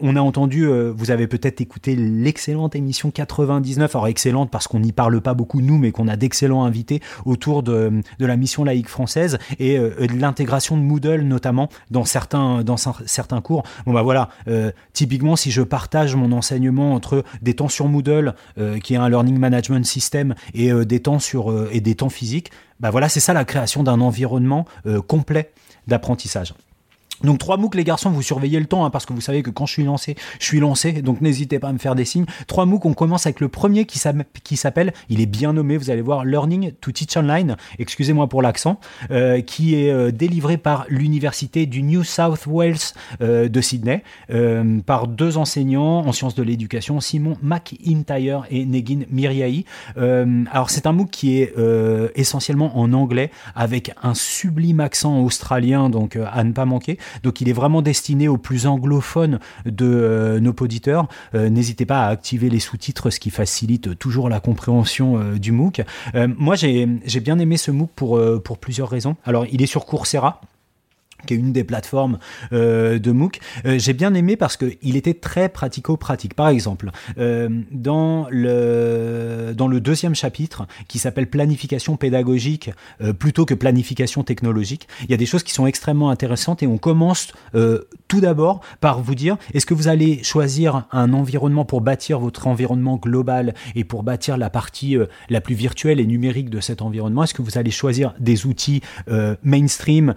[SPEAKER 7] On a entendu, vous avez peut-être écouté l'excellente émission 99, alors excellente parce qu'on n'y parle pas beaucoup nous, mais qu'on a d'excellents invités autour de, la mission laïque française et euh, de l'intégration de Moodle notamment dans certains cours. Bon bah voilà, euh, typiquement si je partage mon enseignement entre des temps sur Moodle euh, qui est un learning management system et des temps sur et des temps physiques, bah voilà, c'est ça la création d'un environnement complet d'apprentissage. Donc trois MOOC les garçons, vous surveillez le temps hein, parce que vous savez que quand je suis lancé, je suis lancé, donc n'hésitez pas à me faire des signes. Trois MOOC, on commence avec le premier qui s'appelle, il est bien nommé, vous allez voir, Learning to Teach Online, excusez-moi pour l'accent, euh, qui est euh, délivré par l'université du New South Wales euh, de Sydney euh, par deux enseignants en sciences de l'éducation, Simon McIntyre et Negin Miriai. Alors c'est un MOOC qui est essentiellement en anglais avec un sublime accent australien, donc à ne pas manquer. Donc il est vraiment destiné aux plus anglophones de euh, nos auditeurs. Euh, N'hésitez pas à activer les sous-titres, ce qui facilite toujours la compréhension euh, du MOOC. moi j'ai bien aimé ce MOOC pour, pour plusieurs raisons. Alors il est sur Coursera qui est une des plateformes euh, de MOOC. Euh, J'ai bien aimé parce qu'il était très pratico-pratique. Par exemple, euh, dans, le, dans le deuxième chapitre, qui s'appelle planification pédagogique euh, plutôt que planification technologique, il y a des choses qui sont extrêmement intéressantes et on commence euh, tout d'abord par vous dire, est-ce que vous allez choisir un environnement pour bâtir votre environnement global et pour bâtir la partie euh, la plus virtuelle et numérique de cet environnement? Est-ce que vous allez choisir des outils mainstream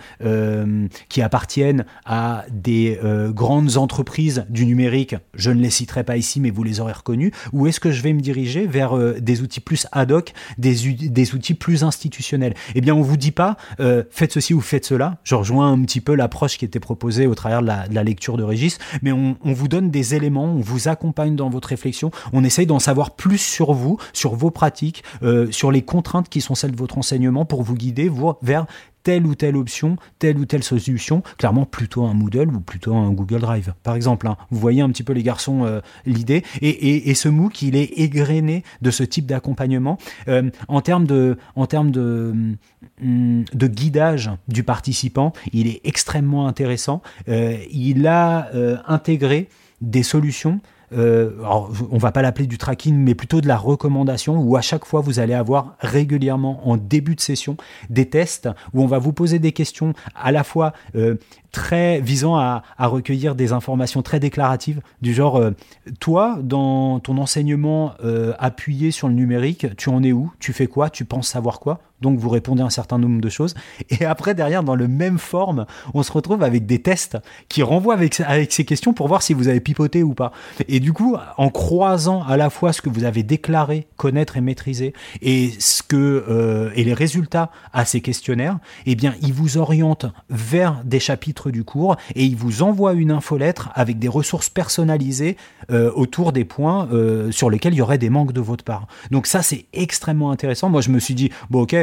[SPEAKER 7] qui appartiennent à des euh, grandes entreprises du numérique, je ne les citerai pas ici, mais vous les aurez reconnus, ou est-ce que je vais me diriger vers euh, des outils plus ad hoc, des, outils plus institutionnels? Eh bien, on vous dit pas euh, faites ceci ou faites cela. Je rejoins un petit peu l'approche qui était proposée au travers de la, lecture de Régis, mais on, vous donne des éléments, on vous accompagne dans votre réflexion, on essaye d'en savoir plus sur vous, sur vos pratiques, sur les contraintes qui sont celles de votre enseignement pour vous guider vers telle ou telle option, telle ou telle solution, clairement plutôt un Moodle ou plutôt un Google Drive, par exemple. Hein. Vous voyez un petit peu les garçons euh, l'idée. Et, ce MOOC, il est égrené de ce type d'accompagnement euh, en termes de, de guidage du participant. Il est extrêmement intéressant. Euh, il a intégré des solutions euh, alors, on va pas l'appeler du tracking, mais plutôt de la recommandation, où à chaque fois vous allez avoir régulièrement en début de session des tests où on va vous poser des questions à la fois euh, très visant à, à, recueillir des informations très déclaratives du genre euh, toi dans ton enseignement euh, appuyé sur le numérique tu en es où? Tu fais quoi? Tu penses savoir quoi? Donc vous répondez un certain nombre de choses. Et après derrière dans le même forme on se retrouve avec des tests qui renvoient avec, avec ces questions pour voir si vous avez pipoté ou pas. Et du coup en croisant à la fois ce que vous avez déclaré connaître et maîtriser et ce que euh, et les résultats à ces questionnaires eh bien ils vous orientent vers des chapitres du cours et il vous envoie une infolettre avec des ressources personnalisées euh, autour des points euh, sur lesquels il y aurait des manques de votre part. Donc ça c'est extrêmement intéressant. Moi je me suis dit bon ok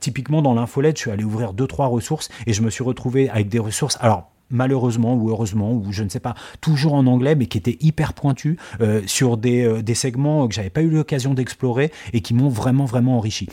[SPEAKER 7] typiquement dans l'infolette je suis allé ouvrir deux trois ressources et je me suis retrouvé avec des ressources alors malheureusement ou heureusement ou je ne sais pas toujours en anglais mais qui étaient hyper pointus euh, sur des, des segments que j'avais pas eu l'occasion d'explorer et qui m'ont vraiment vraiment enrichi.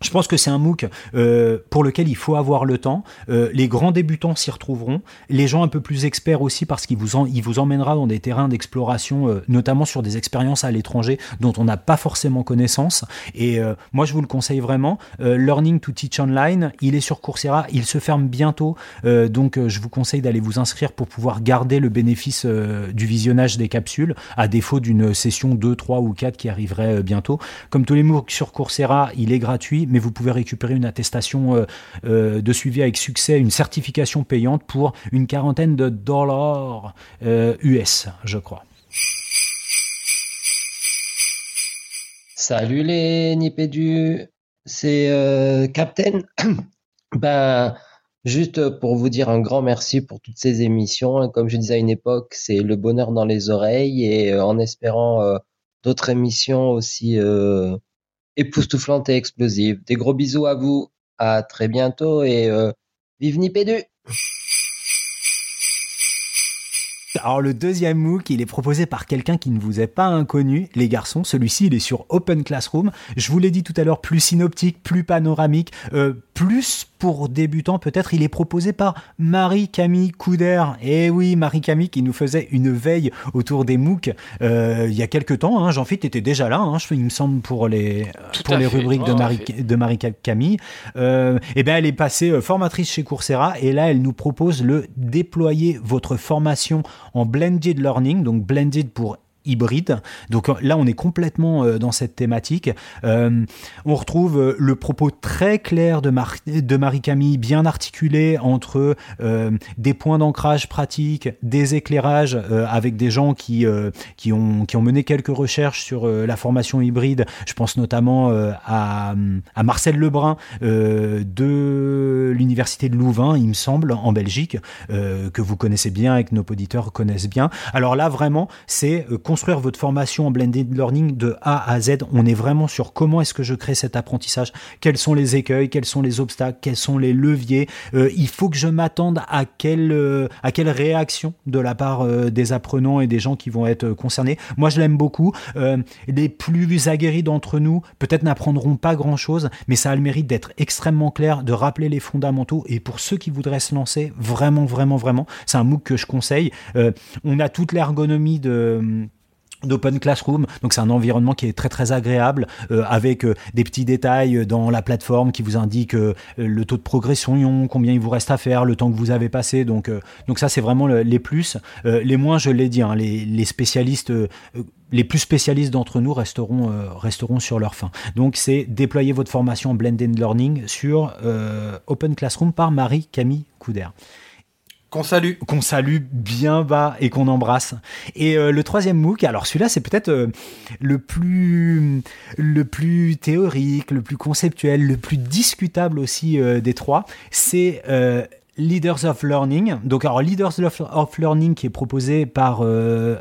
[SPEAKER 7] Je pense que c'est un MOOC euh, pour lequel il faut avoir le temps. Euh, les grands débutants s'y retrouveront. Les gens un peu plus experts aussi parce qu'il vous, en, vous emmènera dans des terrains d'exploration, euh, notamment sur des expériences à l'étranger dont on n'a pas forcément connaissance. Et euh, moi, je vous le conseille vraiment. Euh, Learning to Teach Online, il est sur Coursera. Il se ferme bientôt. Euh, donc, je vous conseille d'aller vous inscrire pour pouvoir garder le bénéfice du visionnage des capsules, à défaut d'une session 2, 3 ou 4 qui arriverait bientôt. Comme tous les MOOC sur Coursera, il est gratuit mais vous pouvez récupérer une attestation euh, euh, de suivi avec succès, une certification payante pour une quarantaine de dollars euh, US, je crois.
[SPEAKER 11] Salut les Nipédu, c'est euh, Captain. ben, juste pour vous dire un grand merci pour toutes ces émissions. Comme je disais à une époque, c'est le bonheur dans les oreilles et en espérant d'autres émissions aussi époustouflante et explosive. Des gros bisous à vous, à très bientôt et euh, vive Nipédu
[SPEAKER 7] Alors le deuxième MOOC, il est proposé par quelqu'un qui ne vous est pas inconnu, les garçons. Celui-ci, il est sur Open Classroom. Je vous l'ai dit tout à l'heure, plus synoptique, plus panoramique, euh, plus pour débutants peut-être. Il est proposé par Marie-Camille Couder. Et eh oui, Marie-Camille qui nous faisait une veille autour des MOOC euh, il y a quelques temps. Hein. Jean-Philippe était déjà là, hein, il me semble, pour les, pour les rubriques de, Marie, de Marie-Camille. Euh, et eh bien, elle est passée euh, formatrice chez Coursera et là, elle nous propose le déployer votre formation en blended learning, donc blended pour hybride. Donc là, on est complètement euh, dans cette thématique. Euh, on retrouve euh, le propos très clair de, Marie-Camille, bien articulé entre des points d'ancrage pratiques, des éclairages avec des gens qui, qui, ont, qui ont mené quelques recherches sur la formation hybride. Je pense notamment à, à, Marcel Lebrun de l'Université de Louvain, il me semble, en Belgique, que vous connaissez bien et que nos auditeurs connaissent bien. Alors là, vraiment, c'est votre formation en blended learning de A à Z. On est vraiment sur comment est-ce que je crée cet apprentissage, quels sont les écueils, quels sont les obstacles, quels sont les leviers. Euh, il faut que je m'attende à quelle, euh, à quelle réaction de la part euh, des apprenants et des gens qui vont être concernés. Moi, je l'aime beaucoup. les plus aguerris d'entre nous, peut-être n'apprendront pas grand-chose, mais ça a le mérite d'être extrêmement clair, de rappeler les fondamentaux. Et pour ceux qui voudraient se lancer, vraiment, vraiment, vraiment, c'est un MOOC que je conseille. on a toute l'ergonomie de d'Open Classroom. Donc c'est un environnement qui est très très agréable euh, avec euh, des petits détails dans la plateforme qui vous indiquent euh, le taux de progression, combien il vous reste à faire, le temps que vous avez passé. Donc donc ça c'est vraiment les plus. les moins je l'ai dit, hein, les, spécialistes les plus spécialistes d'entre nous resteront, resteront sur leur fin. Donc c'est déployer votre formation en Blended Learning sur Open Classroom par Marie-Camille Couder.
[SPEAKER 5] Qu'on salue.
[SPEAKER 7] Qu'on salue bien bas et qu'on embrasse. Et euh, le troisième MOOC, alors celui-là, c'est peut-être euh, le plus le plus théorique, le plus conceptuel, le plus discutable aussi euh, des trois. C'est Leaders of Learning. Donc, alors, Leaders of Learning qui est proposé par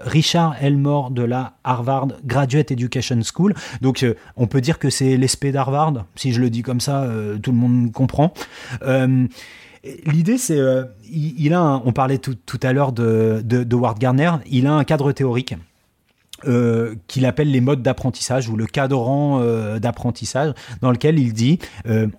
[SPEAKER 7] Richard Elmore de la Harvard Graduate Education School. Donc, on peut dire que c'est l'ESP d'Harvard. Si je le dis comme ça, tout le monde comprend. L'idée, c'est, euh, il, a, on parlait tout, à l'heure de, de, Ward Garner, il a un cadre théorique. Euh, qu'il appelle les modes d'apprentissage ou le cadran euh, d'apprentissage dans lequel il dit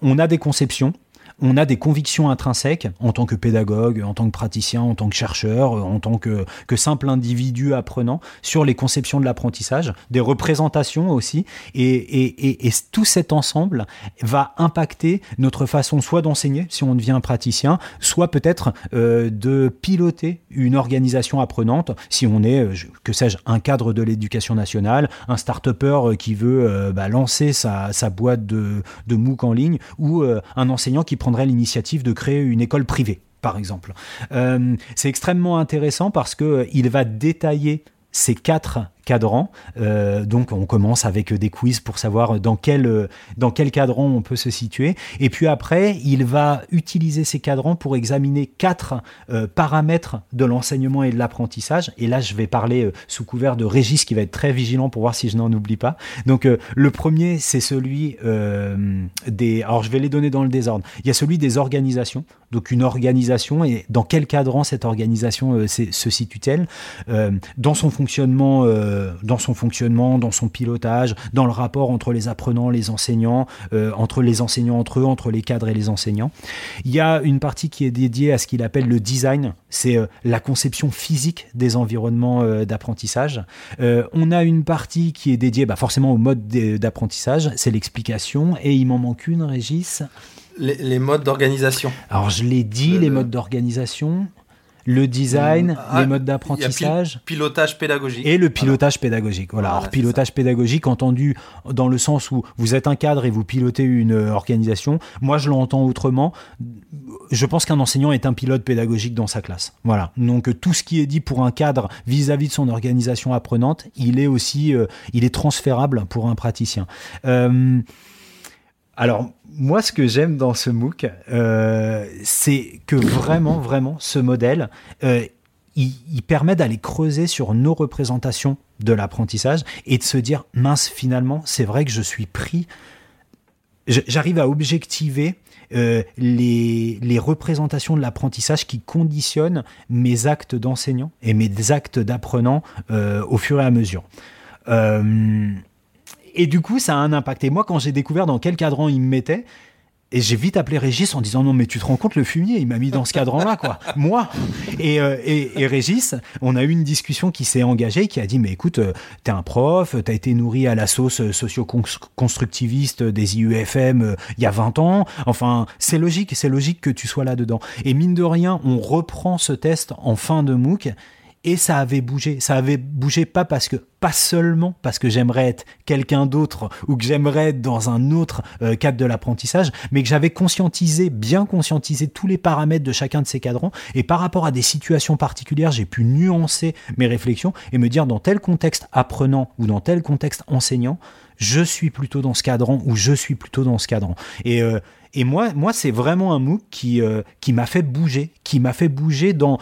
[SPEAKER 7] on a des conceptions on a des convictions intrinsèques en tant que pédagogue, en tant que praticien, en tant que chercheur, en tant que, simple individu apprenant sur les conceptions de l'apprentissage, des représentations aussi, et, tout cet ensemble va impacter notre façon soit d'enseigner si on devient praticien, soit peut-être euh, de piloter une organisation apprenante si on est, euh, que sais-je, un cadre de l'éducation nationale, un start-upper euh, qui veut bah, lancer sa, boîte de, de MOOC en ligne, ou un enseignant qui prend prendrait l'initiative de créer une école privée, par exemple. Euh, c'est extrêmement intéressant parce qu'il va détailler ces quatre cadran. Euh, donc on commence avec des quiz pour savoir dans quel, dans quel cadran on peut se situer. Et puis après, il va utiliser ces cadrans pour examiner quatre euh, paramètres de l'enseignement et de l'apprentissage. Et là, je vais parler euh, sous couvert de Régis qui va être très vigilant pour voir si je n'en oublie pas. Donc le premier, c'est celui des... Alors je vais les donner dans le désordre. Il y a celui des organisations. Donc une organisation et dans quel cadran cette organisation se situe-t-elle? Dans son fonctionnement euh, dans son fonctionnement, dans son pilotage, dans le rapport entre les apprenants, les enseignants, euh, entre les enseignants entre eux, entre les cadres et les enseignants. Il y a une partie qui est dédiée à ce qu'il appelle le design, c'est euh, la conception physique des environnements d'apprentissage. on a une partie qui est dédiée bah, forcément au mode d'apprentissage, c'est l'explication, et il m'en manque une, Régis.
[SPEAKER 5] Les, modes d'organisation.
[SPEAKER 7] Alors je l'ai dit, les modes d'organisation le design, ah, les modes d'apprentissage.
[SPEAKER 5] pilotage pédagogique.
[SPEAKER 7] Et le pilotage pédagogique. Voilà. Alors, pilotage pédagogique entendu dans le sens où vous êtes un cadre et vous pilotez une organisation. Moi, je l'entends autrement. Je pense qu'un enseignant est un pilote pédagogique dans sa classe. Voilà. Donc, tout ce qui est dit pour un cadre vis-à-vis de son organisation apprenante, il est aussi, euh, il est transférable pour un praticien. Euh, alors, moi, ce que j'aime dans ce MOOC, euh, c'est que vraiment, vraiment, ce modèle, euh, il, permet d'aller creuser sur nos représentations de l'apprentissage et de se dire mince finalement c'est vrai que je suis pris j'arrive à objectiver euh, les, les représentations de l'apprentissage qui conditionnent mes actes d'enseignant et mes actes d'apprenant au fur et à mesure. Et du coup, ça a un impact. Et moi, quand j'ai découvert dans quel cadran il me mettait, et j'ai vite appelé Régis en disant non mais tu te rends compte le fumier il m'a mis dans ce cadran là quoi. Moi. Et, euh, et, et Régis on a eu une discussion qui s'est engagée qui a dit mais écoute euh, t'es un prof t'as été nourri à la sauce euh, socio-constructiviste des IUFM euh, il y a 20 ans. Enfin c'est logique c'est logique que tu sois là dedans et mine de rien on reprend ce test en fin de MOOC et ça avait bougé. Ça avait bougé pas parce que, pas seulement parce que j'aimerais être quelqu'un d'autre ou que j'aimerais être dans un autre euh, cadre de l'apprentissage, mais que j'avais conscientisé, bien conscientisé tous les paramètres de chacun de ces cadrans. Et par rapport à des situations particulières, j'ai pu nuancer mes réflexions et me dire dans tel contexte apprenant ou dans tel contexte enseignant, je suis plutôt dans ce cadran ou je suis plutôt dans ce cadran. Et, euh, et moi, moi c'est vraiment un MOOC qui, euh, qui m'a fait bouger, qui m'a fait bouger dans,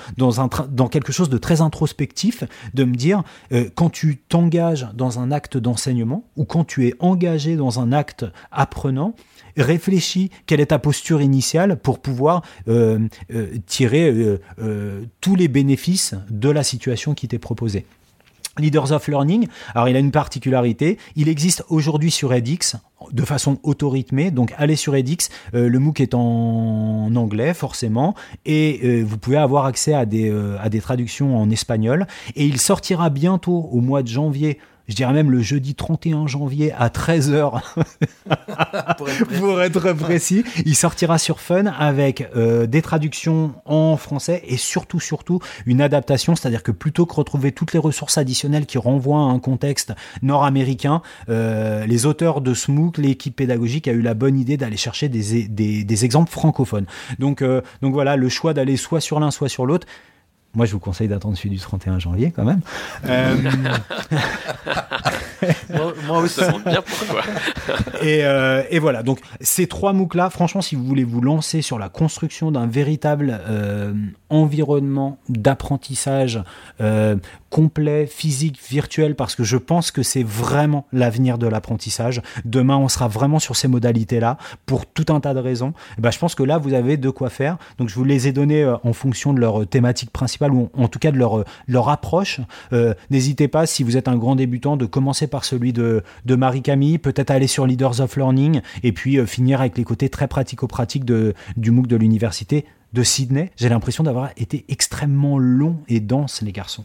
[SPEAKER 7] quelque chose de très introspectif, de me dire, euh, quand tu t'engages dans un acte d'enseignement ou quand tu es engagé dans un acte apprenant, réfléchis quelle est ta posture initiale pour pouvoir euh, tirer tous les bénéfices de la situation qui t'est proposée. Leaders of Learning, alors il a une particularité, il existe aujourd'hui sur edX de façon autorythmée, donc allez sur edX, euh, le MOOC est en anglais forcément, et euh, vous pouvez avoir accès euh, à des traductions en espagnol, et il sortira bientôt au mois de janvier, je dirais même le jeudi 31 janvier à 13h,
[SPEAKER 5] Pour être précis.
[SPEAKER 7] pour être précis, il sortira sur Fun avec euh, des traductions en français et surtout, surtout une adaptation, c'est-à-dire que plutôt que retrouver toutes les ressources additionnelles qui renvoient à un contexte nord-américain, euh, les auteurs de SMOOC, l'équipe pédagogique a eu la bonne idée d'aller chercher des, des, des exemples francophones. Donc, euh, donc voilà, le choix d'aller soit sur l'un, soit sur l'autre. Moi, je vous conseille d'attendre celui du 31 janvier quand même. Euh,
[SPEAKER 5] moi, moi aussi.
[SPEAKER 6] Ça bien pourquoi.
[SPEAKER 7] et, euh, et voilà, donc ces trois MOOC-là, franchement, si vous voulez vous lancer sur la construction d'un véritable euh, environnement d'apprentissage euh, complet, physique, virtuel, parce que je pense que c'est vraiment l'avenir de l'apprentissage. Demain, on sera vraiment sur ces modalités-là pour tout un tas de raisons. Eh ben, je pense que là, vous avez de quoi faire. Donc, je vous les ai donnés en fonction de leur thématique principale ou en tout cas de leur, leur approche. N'hésitez pas, si vous êtes un grand débutant, de commencer par celui de, de Marie-Camille, peut-être aller sur Leaders of Learning et puis euh, finir avec les côtés très pratico-pratiques de, du MOOC de l'université de Sydney. J'ai l'impression d'avoir été extrêmement long et dense, les garçons.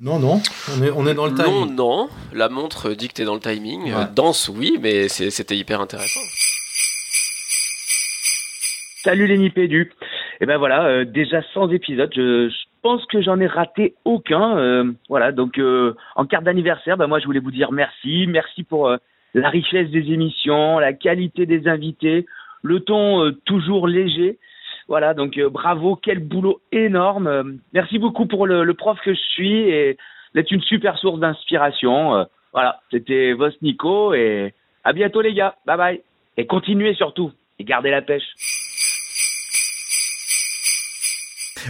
[SPEAKER 5] Non, non, on est, on est dans le
[SPEAKER 6] Non,
[SPEAKER 5] timing.
[SPEAKER 6] non, la montre dit que t'es dans le timing.
[SPEAKER 5] Ouais.
[SPEAKER 6] Euh, danse, oui, mais c'était hyper intéressant.
[SPEAKER 12] Salut les Nipédus. Et ben voilà, euh, déjà 100 épisodes. Je, je pense que j'en ai raté aucun. euh, voilà, donc euh, en carte d'anniversaire, ben moi je voulais vous dire merci, merci pour euh, la richesse des émissions, la qualité des invités, le ton toujours léger. Voilà, donc bravo, quel boulot énorme. Merci beaucoup pour le, le prof que je suis et d'être une super source d'inspiration. Voilà, c'était Vos Nico et à bientôt les gars. Bye bye. Et continuez surtout et gardez la pêche.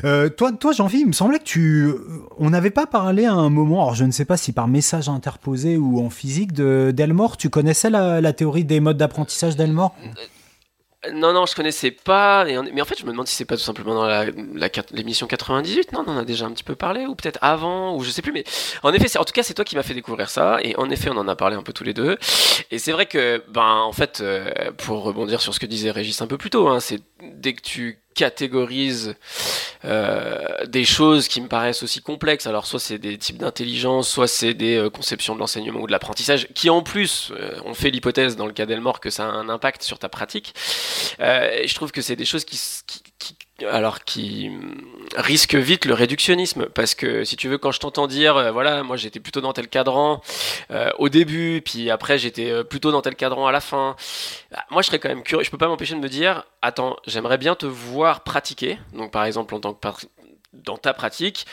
[SPEAKER 7] Euh, toi, toi Jean-Philippe, il me semblait que tu. euh, On n'avait pas parlé à un moment, alors je ne sais pas si par message interposé ou en physique, de d'Elmore. Tu connaissais la, théorie des modes d'apprentissage d'Elmore?
[SPEAKER 6] Non, non, je connaissais pas. Mais en fait, je me demande si c'est pas tout simplement dans la- la quat- l'émission 98. Non, on en a déjà un petit peu parlé, ou peut-être avant, ou je sais plus. Mais en effet, en tout cas, c'est toi qui m'as fait découvrir ça. Et en effet, on en a parlé un peu tous les deux. Et c'est vrai que, ben, en fait, euh, pour rebondir sur ce que disait Régis un peu plus tôt, hein, c'est dès que tu catégorises euh, des choses qui me paraissent aussi complexes. Alors soit c'est des types d'intelligence, soit c'est des euh, conceptions de l'enseignement ou de l'apprentissage, qui en plus, euh, on fait l'hypothèse dans le cas d'Elmore que ça a un impact sur ta pratique. Euh, je trouve que c'est des choses qui, alors qui risquent vite le réductionnisme, parce que si tu veux, quand je t'entends dire, euh, voilà, moi j'étais plutôt dans tel cadran euh, au début, puis après j'étais euh, plutôt dans tel cadran à la fin. bah, Moi, je serais quand même curieux. Je peux pas m'empêcher de me dire, attends, j'aimerais bien te voir pratiquer. Donc, par exemple, en tant que dans ta pratique,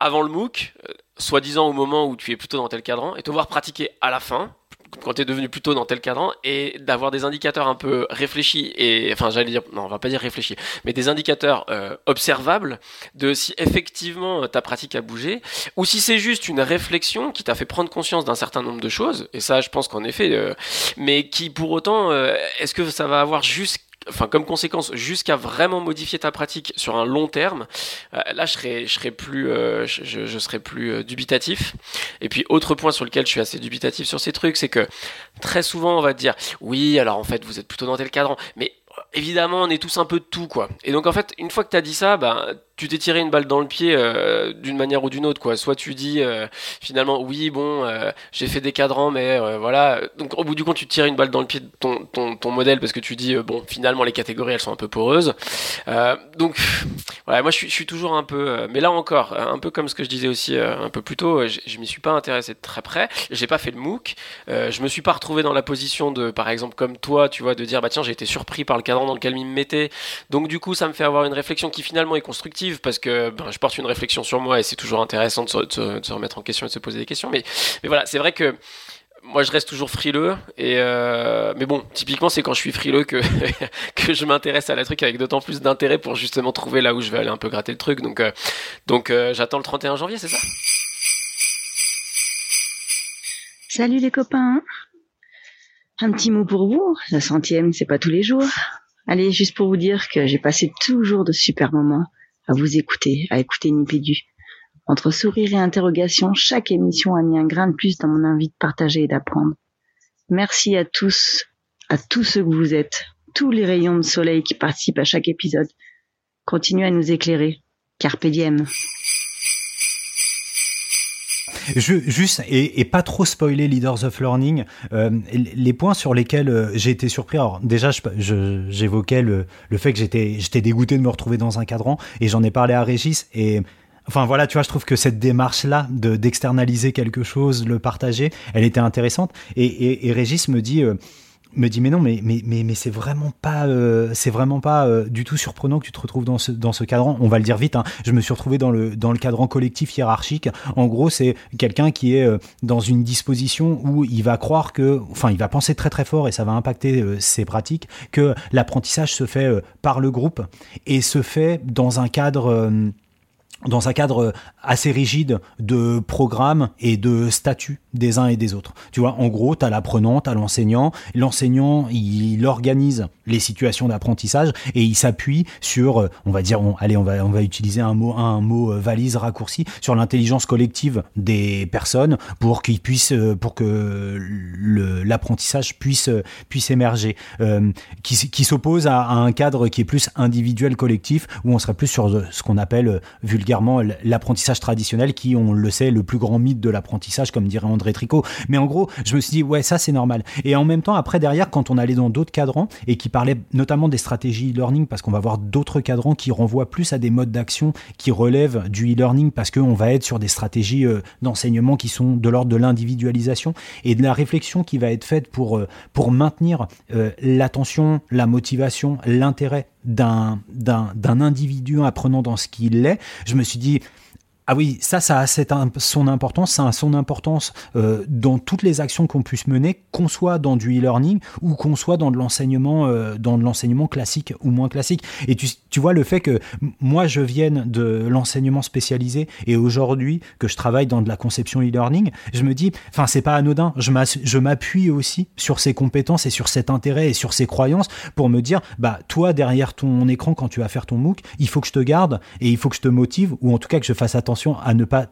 [SPEAKER 6] avant le MOOC, soi-disant au moment où tu es plutôt dans tel cadran, et te voir pratiquer à la fin, quand tu es devenu plutôt dans tel cadran et d'avoir des indicateurs un peu réfléchis et enfin j'allais dire non on va pas dire réfléchis mais des indicateurs euh, observables de si effectivement euh, ta pratique a bougé ou si c'est juste une réflexion qui t'a fait prendre conscience d'un certain nombre de choses. Et ça je pense qu'en effet euh, mais qui pour autant est-ce que ça va avoir juste enfin comme conséquence jusqu'à vraiment modifier ta pratique sur un long terme euh, là je serais je serais plus euh, je, serais plus euh, dubitatif. Et puis autre point sur lequel je suis assez dubitatif sur ces trucs c'est que très souvent on va te dire oui alors en fait vous êtes plutôt dans tel cadran. Mais évidemment on est tous un peu de tout quoi. Et donc en fait une fois que tu dit ça ben tu t'es tiré une balle dans le pied euh, d'une manière ou d'une autre quoi. Soit tu dis euh, finalement oui bon euh, j'ai fait des cadrans mais voilà. Donc au bout du compte tu te tires une balle dans le pied de ton, ton, ton modèle parce que tu dis bon finalement les catégories elles sont un peu poreuses. Donc voilà moi je suis, je suis toujours un peu mais là encore un peu comme ce que je disais aussi un peu plus tôt je, je m'y suis pas intéressé de très près. J'ai pas fait le MOOC. Je me suis pas retrouvé dans la position de par exemple comme toi tu vois de dire bah tiens j'ai été surpris par le cadran dans lequel il me mettait. Donc du coup ça me fait avoir une réflexion qui finalement est constructive parce que ben, je porte une réflexion sur moi et c'est toujours intéressant de se, remettre en question et de se poser des questions. Mais, voilà, c'est vrai que moi je reste toujours frileux euh, mais bon typiquement c'est quand je suis frileux que que je m'intéresse à la truc avec d'autant plus d'intérêt pour justement trouver là où je vais aller un peu gratter le truc donc euh, donc euh, j'attends le 31 janvier c'est ça?
[SPEAKER 13] Salut les copains. Un petit mot pour vous la centième c'est pas tous les jours. Allez juste pour vous dire que j'ai passé toujours de super moments à vous écouter, à écouter Nipédu. Entre sourire et interrogation, chaque émission a mis un grain de plus dans mon envie de partager et d'apprendre. Merci à tous, à tous ceux que vous êtes, tous les rayons de soleil qui participent à chaque épisode. Continuez à nous éclairer. Carpe diem.
[SPEAKER 7] Je, juste, et, pas trop spoiler Leaders of Learning, euh, les points sur lesquels euh, j'ai été surpris. Alors, déjà, j'évoquais le, le fait que j'étais dégoûté de me retrouver dans un cadran, et j'en ai parlé à Régis, et. Enfin voilà, tu vois, je trouve que cette démarche-là de d'externaliser quelque chose, le partager, elle était intéressante. Et, et, et Régis me dit, euh, me dit mais non mais mais mais, mais c'est vraiment pas euh, c'est vraiment pas euh, du tout surprenant que tu te retrouves dans ce dans ce cadran on va le dire vite hein. je me suis retrouvé dans le dans le cadran collectif hiérarchique en gros c'est quelqu'un qui est euh, dans une disposition où il va croire que enfin il va penser très très fort et ça va impacter ses pratiques que l'apprentissage se fait par le groupe et se fait dans un cadre dans un cadre assez rigide de programme et de statut des uns et des autres. Tu vois, en gros, tu as l'apprenant, tu as l'enseignant. L'enseignant, il organise les situations d'apprentissage et il s'appuie sur, on va dire, on, allez, on va, on va utiliser un mot, un mot euh, valise raccourci, sur l'intelligence collective des personnes pour qu'ils puissent, euh, pour que l'apprentissage puisse, puisse émerger, euh, qui, qui s'oppose à, un cadre qui est plus individuel collectif où on serait plus sur ce qu'on appelle vulgairement l'apprentissage traditionnel qui, on le sait, le plus grand mythe de l'apprentissage, comme dirait André Tricot. Mais en gros, je me suis dit, ouais, ça c'est normal. Et en même temps, après, derrière, quand on allait dans d'autres cadrans et qui parlaient notamment des stratégies e-learning, parce qu'on va voir d'autres cadrans qui renvoient plus à des modes d'action qui relèvent du e-learning, parce qu'on va être sur des stratégies euh, d'enseignement qui sont de l'ordre de l'individualisation et de la réflexion qui va être faite pour, euh, pour maintenir euh, l'attention, la motivation, l'intérêt d'un, individu apprenant dans ce qu'il est, je me suis dit, ah oui, ça, ça a son importance, ça a son importance euh, dans toutes les actions qu'on puisse mener, qu'on soit dans du e-learning ou qu'on soit dans de l'enseignement, euh, dans de l'enseignement classique ou moins classique. Et tu, tu vois le fait que moi je vienne de l'enseignement spécialisé et aujourd'hui que je travaille dans de la conception e-learning, je me dis, enfin c'est pas anodin, je m'appuie aussi sur ces compétences et sur cet intérêt et sur ces croyances pour me dire, bah toi derrière ton écran quand tu vas faire ton MOOC, il faut que je te garde et il faut que je te motive ou en tout cas que je fasse attention à ne pas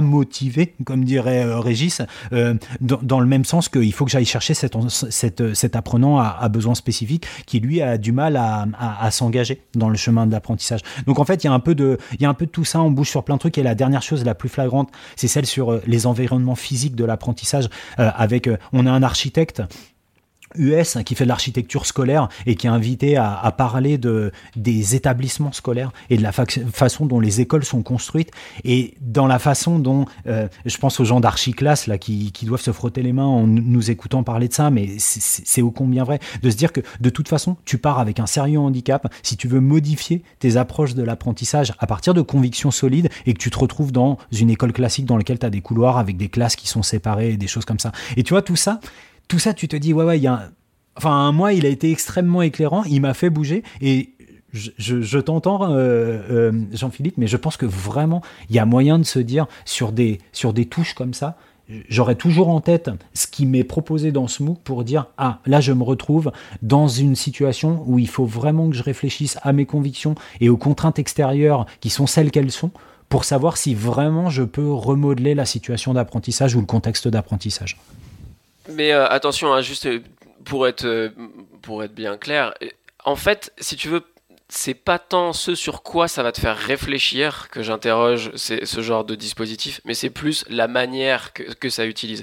[SPEAKER 7] motivé, comme dirait euh, Régis, euh, dans, le même sens qu'il faut que j'aille chercher cet, cet, apprenant à, besoins spécifiques qui, lui, a du mal à, s'engager dans le chemin de l'apprentissage. Donc, en fait, il y, a un peu de, il y a un peu de tout ça, on bouge sur plein de trucs, et la dernière chose la plus flagrante, c'est celle sur euh, les environnements physiques de l'apprentissage, avec, on a un architecte US qui fait de l'architecture scolaire et qui est invité à, à, parler de, des établissements scolaires et de la façon dont les écoles sont construites et dans la façon dont euh, je pense aux gens d'archiclasse là qui, qui, doivent se frotter les mains en nous écoutant parler de ça mais c'est ô combien vrai de se dire que de toute façon tu pars avec un sérieux handicap si tu veux modifier tes approches de l'apprentissage à partir de convictions solides et que tu te retrouves dans une école classique dans laquelle tu as des couloirs avec des classes qui sont séparées et des choses comme ça. Et tu vois tout ça tout ça, tu te dis, ouais, ouais, il y a un... Enfin, moi, il a été extrêmement éclairant, il m'a fait bouger, et je, t'entends, euh, euh, Jean-Philippe, mais je pense que vraiment, il y a moyen de se dire, sur des, sur des touches comme ça, j'aurai toujours en tête ce qui m'est proposé dans ce MOOC pour dire ah là je me retrouve dans une situation où il faut vraiment que je réfléchisse à mes convictions et aux contraintes extérieures qui sont celles qu'elles sont pour savoir si vraiment je peux remodeler la situation d'apprentissage ou le contexte d'apprentissage.
[SPEAKER 6] Mais euh, attention, hein, juste pour être, euh, pour être bien clair, en fait, si tu veux c'est pas tant ce sur quoi ça va te faire réfléchir que j'interroge ce genre de dispositif, mais c'est plus la manière que, ça utilise.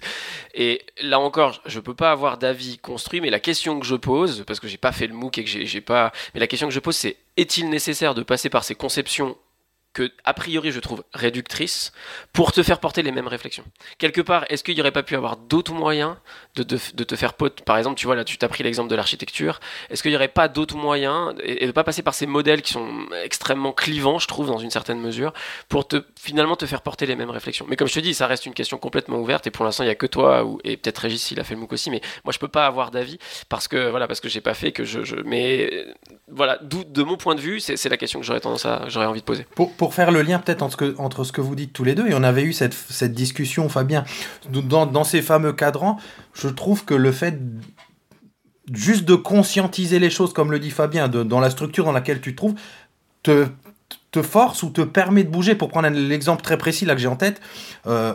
[SPEAKER 6] Et là encore, je peux pas avoir d'avis construit, mais la question que je pose, parce que j'ai pas fait le MOOC et que j'ai pas, mais la question que je pose, c'est est-il nécessaire de passer par ces conceptions que, a priori, je trouve réductrice pour te faire porter les mêmes réflexions. Quelque part, est-ce qu'il n'y aurait pas pu avoir d'autres moyens de, de, te faire pote Par exemple, tu vois, là, tu t'as pris l'exemple de l'architecture. Est-ce qu'il n'y aurait pas d'autres moyens et, de ne pas passer par ces modèles qui sont extrêmement clivants, je trouve, dans une certaine mesure, pour te, finalement te faire porter les mêmes réflexions? Mais comme je te dis, ça reste une question complètement ouverte et pour l'instant, il n'y a que toi ou, et peut-être Régis, il a fait le MOOC aussi, mais moi, je peux pas avoir d'avis parce que, voilà, parce que j'ai pas fait, que je. mais voilà, de mon point de vue, c'est la question que j'aurais tendance à, j'aurais envie de poser.
[SPEAKER 5] Pour faire le lien peut-être entre, ce que vous dites tous les deux, et on avait eu cette, discussion, Fabien, dans, ces fameux cadrans, je trouve que le fait juste de conscientiser les choses, comme le dit Fabien, dans la structure dans laquelle tu te trouves, te, te force ou te permet de bouger. Pour prendre l'exemple très précis là que j'ai en tête, euh,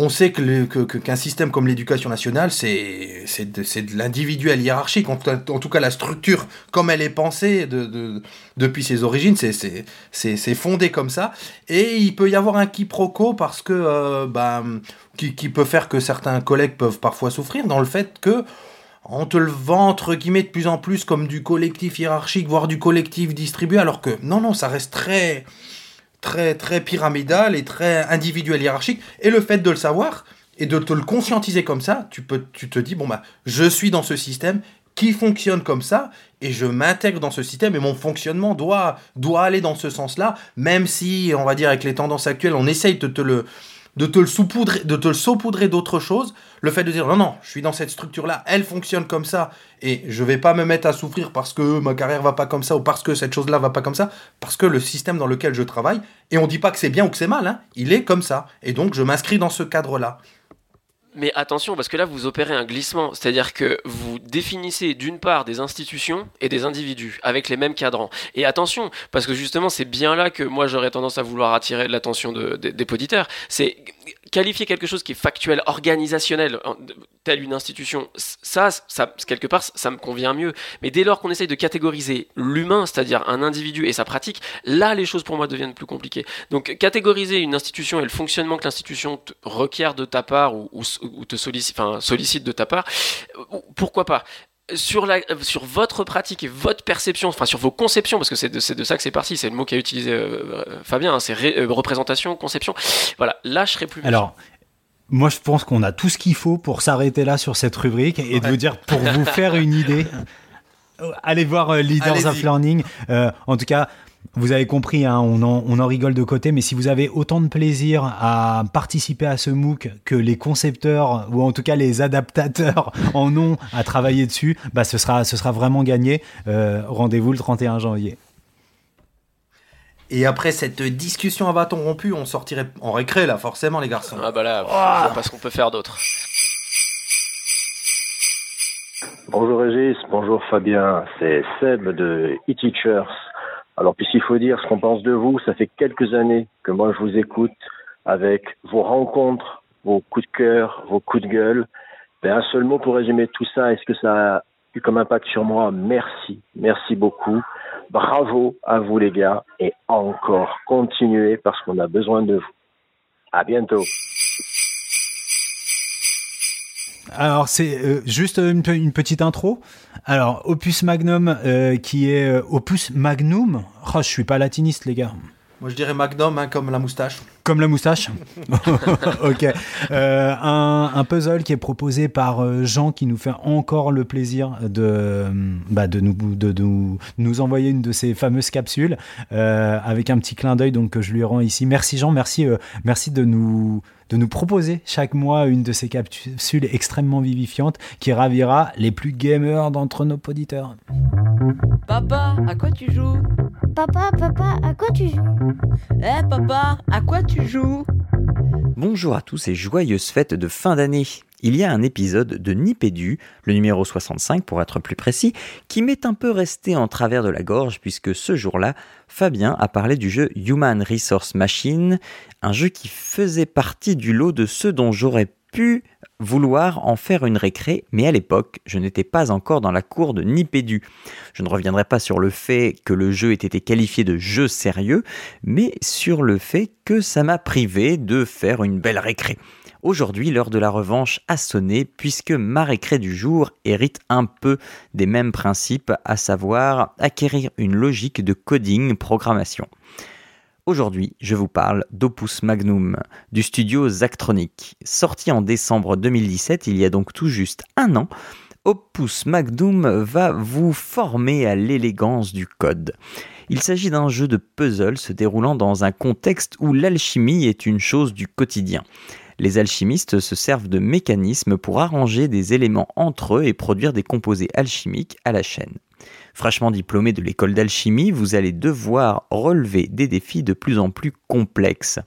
[SPEAKER 5] on sait que, qu'un système comme l'éducation nationale, c'est, c'est de, l'individuel hiérarchique. En, tout cas, la structure, comme elle est pensée de, depuis ses origines, c'est, fondé comme ça. Et il peut y avoir un quiproquo parce que, euh, bah, qui, qui, peut faire que certains collègues peuvent parfois souffrir dans le fait que on te le vend de plus en plus comme du collectif hiérarchique, voire du collectif distribué, alors que non, non, ça reste très très, très pyramidal et très individuel hiérarchique. Et le fait de le savoir et de te le conscientiser comme ça, tu, peux, tu te dis, bon, bah, je suis dans ce système qui fonctionne comme ça et je m'intègre dans ce système et mon fonctionnement doit, doit aller dans ce sens-là, même si, on va dire, avec les tendances actuelles, on essaye de te le, de te le saupoudrer, de te le saupoudrer d'autres choses, le fait de dire non, non, je suis dans cette structure-là, elle fonctionne comme ça, et je vais pas me mettre à souffrir parce que ma carrière va pas comme ça, ou parce que cette chose-là va pas comme ça, parce que le système dans lequel je travaille, et on dit pas que c'est bien ou que c'est mal, hein, il est comme ça, et donc je m'inscris dans ce cadre-là.
[SPEAKER 6] Mais attention, parce que là, vous opérez un glissement. C'est-à-dire que vous définissez d'une part des institutions et des individus avec les mêmes cadrans. Et attention, parce que justement, c'est bien là que moi, j'aurais tendance à vouloir attirer l'attention des poditeurs. C'est qualifier quelque chose qui est factuel, organisationnel, telle une institution, ça, quelque part, ça me convient mieux. Mais dès lors qu'on essaye de catégoriser l'humain, c'est-à-dire un individu et sa pratique, là, les choses pour moi deviennent plus compliquées. Donc, catégoriser une institution et le fonctionnement que l'institution requiert de ta part ou, te sollicite de ta part, euh, pourquoi pas? Sur, la, sur votre pratique et votre perception, enfin sur vos conceptions, parce que c'est de, de, ça que c'est parti, c'est le mot qu'a utilisé euh, Fabien, hein, c'est euh, représentation, conception. Voilà, là je serais plus.
[SPEAKER 7] Alors, moi je pense qu'on a tout ce qu'il faut pour s'arrêter là sur cette rubrique et de vous dire, pour vous faire une idée, allez voir euh, Leaders of Learning. en tout cas, vous avez compris, hein, on, en, rigole de côté, mais si vous avez autant de plaisir à participer à ce MOOC que les concepteurs ou en tout cas les adaptateurs en ont à travailler dessus, bah ce sera, ce sera vraiment gagné. Euh, rendez-vous le 31 janvier.
[SPEAKER 5] Et après cette discussion à bâton rompu, on sortirait en récré là, forcément les garçons.
[SPEAKER 6] Ah bah là, oh parce qu'on peut faire d'autres.
[SPEAKER 14] Bonjour Régis, bonjour Fabien, c'est Seb de e-Teachers. Alors, puisqu'il faut dire ce qu'on pense de vous, ça fait quelques années que moi je vous écoute avec vos rencontres, vos coups de cœur, vos coups de gueule. Ben, un seul mot pour résumer tout ça, est-ce que ça a eu comme impact sur moi? Merci, merci beaucoup. Bravo à vous les gars et encore continuez parce qu'on a besoin de vous. À bientôt.
[SPEAKER 7] Alors c'est euh, juste une, petite intro. Alors Opus Magnum euh, qui est euh, Opus Magnum. Oh, je suis pas latiniste les gars.
[SPEAKER 5] Moi je dirais Magnum hein, comme la moustache.
[SPEAKER 7] Comme la moustache Ok. Euh, un, un puzzle qui est proposé par euh, Jean qui nous fait encore le plaisir de, bah, de, nous, de, nous- nous envoyer une de ces fameuses capsules euh, avec un petit clin d'œil donc que je lui rends ici. Merci Jean, merci, euh, merci de nous de nous proposer chaque mois une de ces capsules extrêmement vivifiantes qui ravira les plus gamers d'entre nos auditeurs.
[SPEAKER 15] Papa, à quoi tu joues?
[SPEAKER 3] Papa, papa, à quoi tu joues?
[SPEAKER 15] Eh papa, à quoi tu joues?
[SPEAKER 8] Bonjour à tous et joyeuses fêtes de fin d'année. Il y a un épisode de Nipédu, le numéro 65 pour être plus précis, qui m'est un peu resté en travers de la gorge puisque ce jour-là, Fabien a parlé du jeu Human Resource Machine, un jeu qui faisait partie du lot de ceux dont j'aurais pu vouloir en faire une récré, mais à l'époque, je n'étais pas encore dans la cour de Nipédu. Je ne reviendrai pas sur le fait que le jeu ait été qualifié de jeu sérieux, mais sur le fait que ça m'a privé de faire une belle récré. Aujourd'hui, l'heure de la revanche a sonné puisque ma du jour hérite un peu des mêmes principes, à savoir acquérir une logique de coding programmation. Aujourd'hui, je vous parle d'Opus Magnum, du studio Zachtronic. Sorti en décembre 2017, il y a donc tout juste un an, Opus Magnum va vous former à l'élégance du code. Il s'agit d'un jeu de puzzle se déroulant dans un contexte où l'alchimie est une chose du quotidien. Les alchimistes se servent de mécanismes pour arranger des éléments entre eux et produire des composés alchimiques à la chaîne. Fraîchement diplômé de l'école d'alchimie, vous allez devoir relever des défis de plus en plus complexes.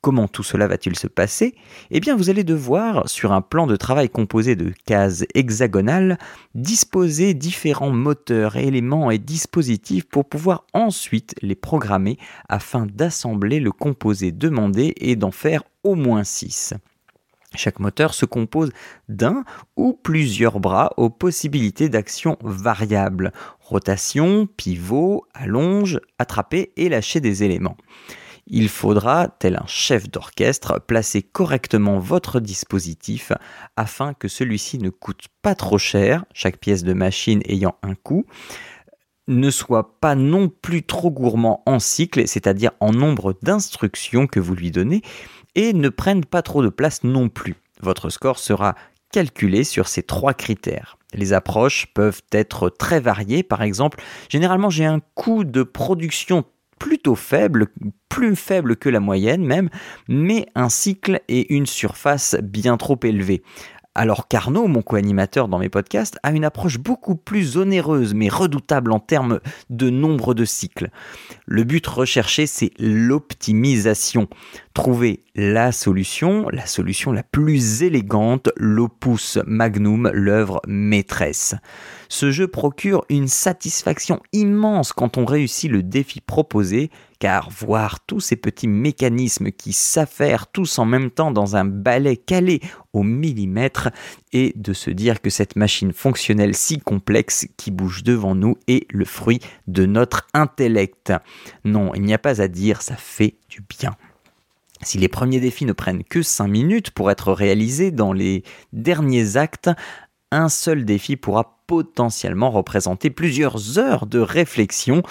[SPEAKER 8] Comment tout cela va-t-il se passer? Eh bien, vous allez devoir, sur un plan de travail composé de cases hexagonales, disposer différents moteurs, éléments et dispositifs pour pouvoir ensuite les programmer afin d'assembler le composé demandé et d'en faire au moins 6. Chaque moteur se compose d'un ou plusieurs bras aux possibilités d'action variables. Rotation, pivot, allonge, attraper et lâcher des éléments. Il faudra, tel un chef d'orchestre, placer correctement votre dispositif afin que celui-ci ne coûte pas trop cher, chaque pièce de machine ayant un coût, ne soit pas non plus trop gourmand en cycle, c'est-à-dire en nombre d'instructions que vous lui donnez, et ne prenne pas trop de place non plus. Votre score sera calculé sur ces trois critères. Les approches peuvent être très variées, par exemple, généralement j'ai un coût de production plutôt faible, plus faible que la moyenne même, mais un cycle et une surface bien trop élevés. Alors qu'Arnaud, mon co-animateur dans mes podcasts, a une approche beaucoup plus onéreuse mais redoutable en termes de nombre de cycles. Le but recherché, c'est l'optimisation. Trouver la solution, la solution la plus élégante, l'opus magnum, l'œuvre maîtresse. Ce jeu procure une satisfaction immense quand on réussit le défi proposé, car voir tous ces petits mécanismes qui s'affairent tous en même temps dans un balai calé au millimètre et de se dire que cette machine fonctionnelle si complexe qui bouge devant nous est le fruit de notre intellect. Non, il n'y a pas à dire, ça fait du bien. Si les premiers défis ne prennent que 5 minutes pour être réalisés dans les derniers actes, un seul défi pourra potentiellement représenter plusieurs heures de réflexion.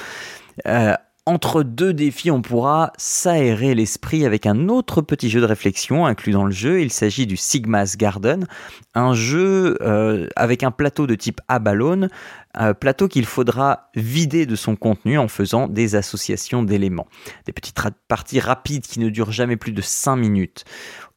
[SPEAKER 8] Euh, entre deux défis, on pourra s'aérer l'esprit avec un autre petit jeu de réflexion inclus dans le jeu. Il s'agit du Sigma's Garden, un jeu euh, avec un plateau de type Abalone, un plateau qu'il faudra vider de son contenu en faisant des associations d'éléments. Des petites parties rapides qui ne durent jamais plus de 5 minutes.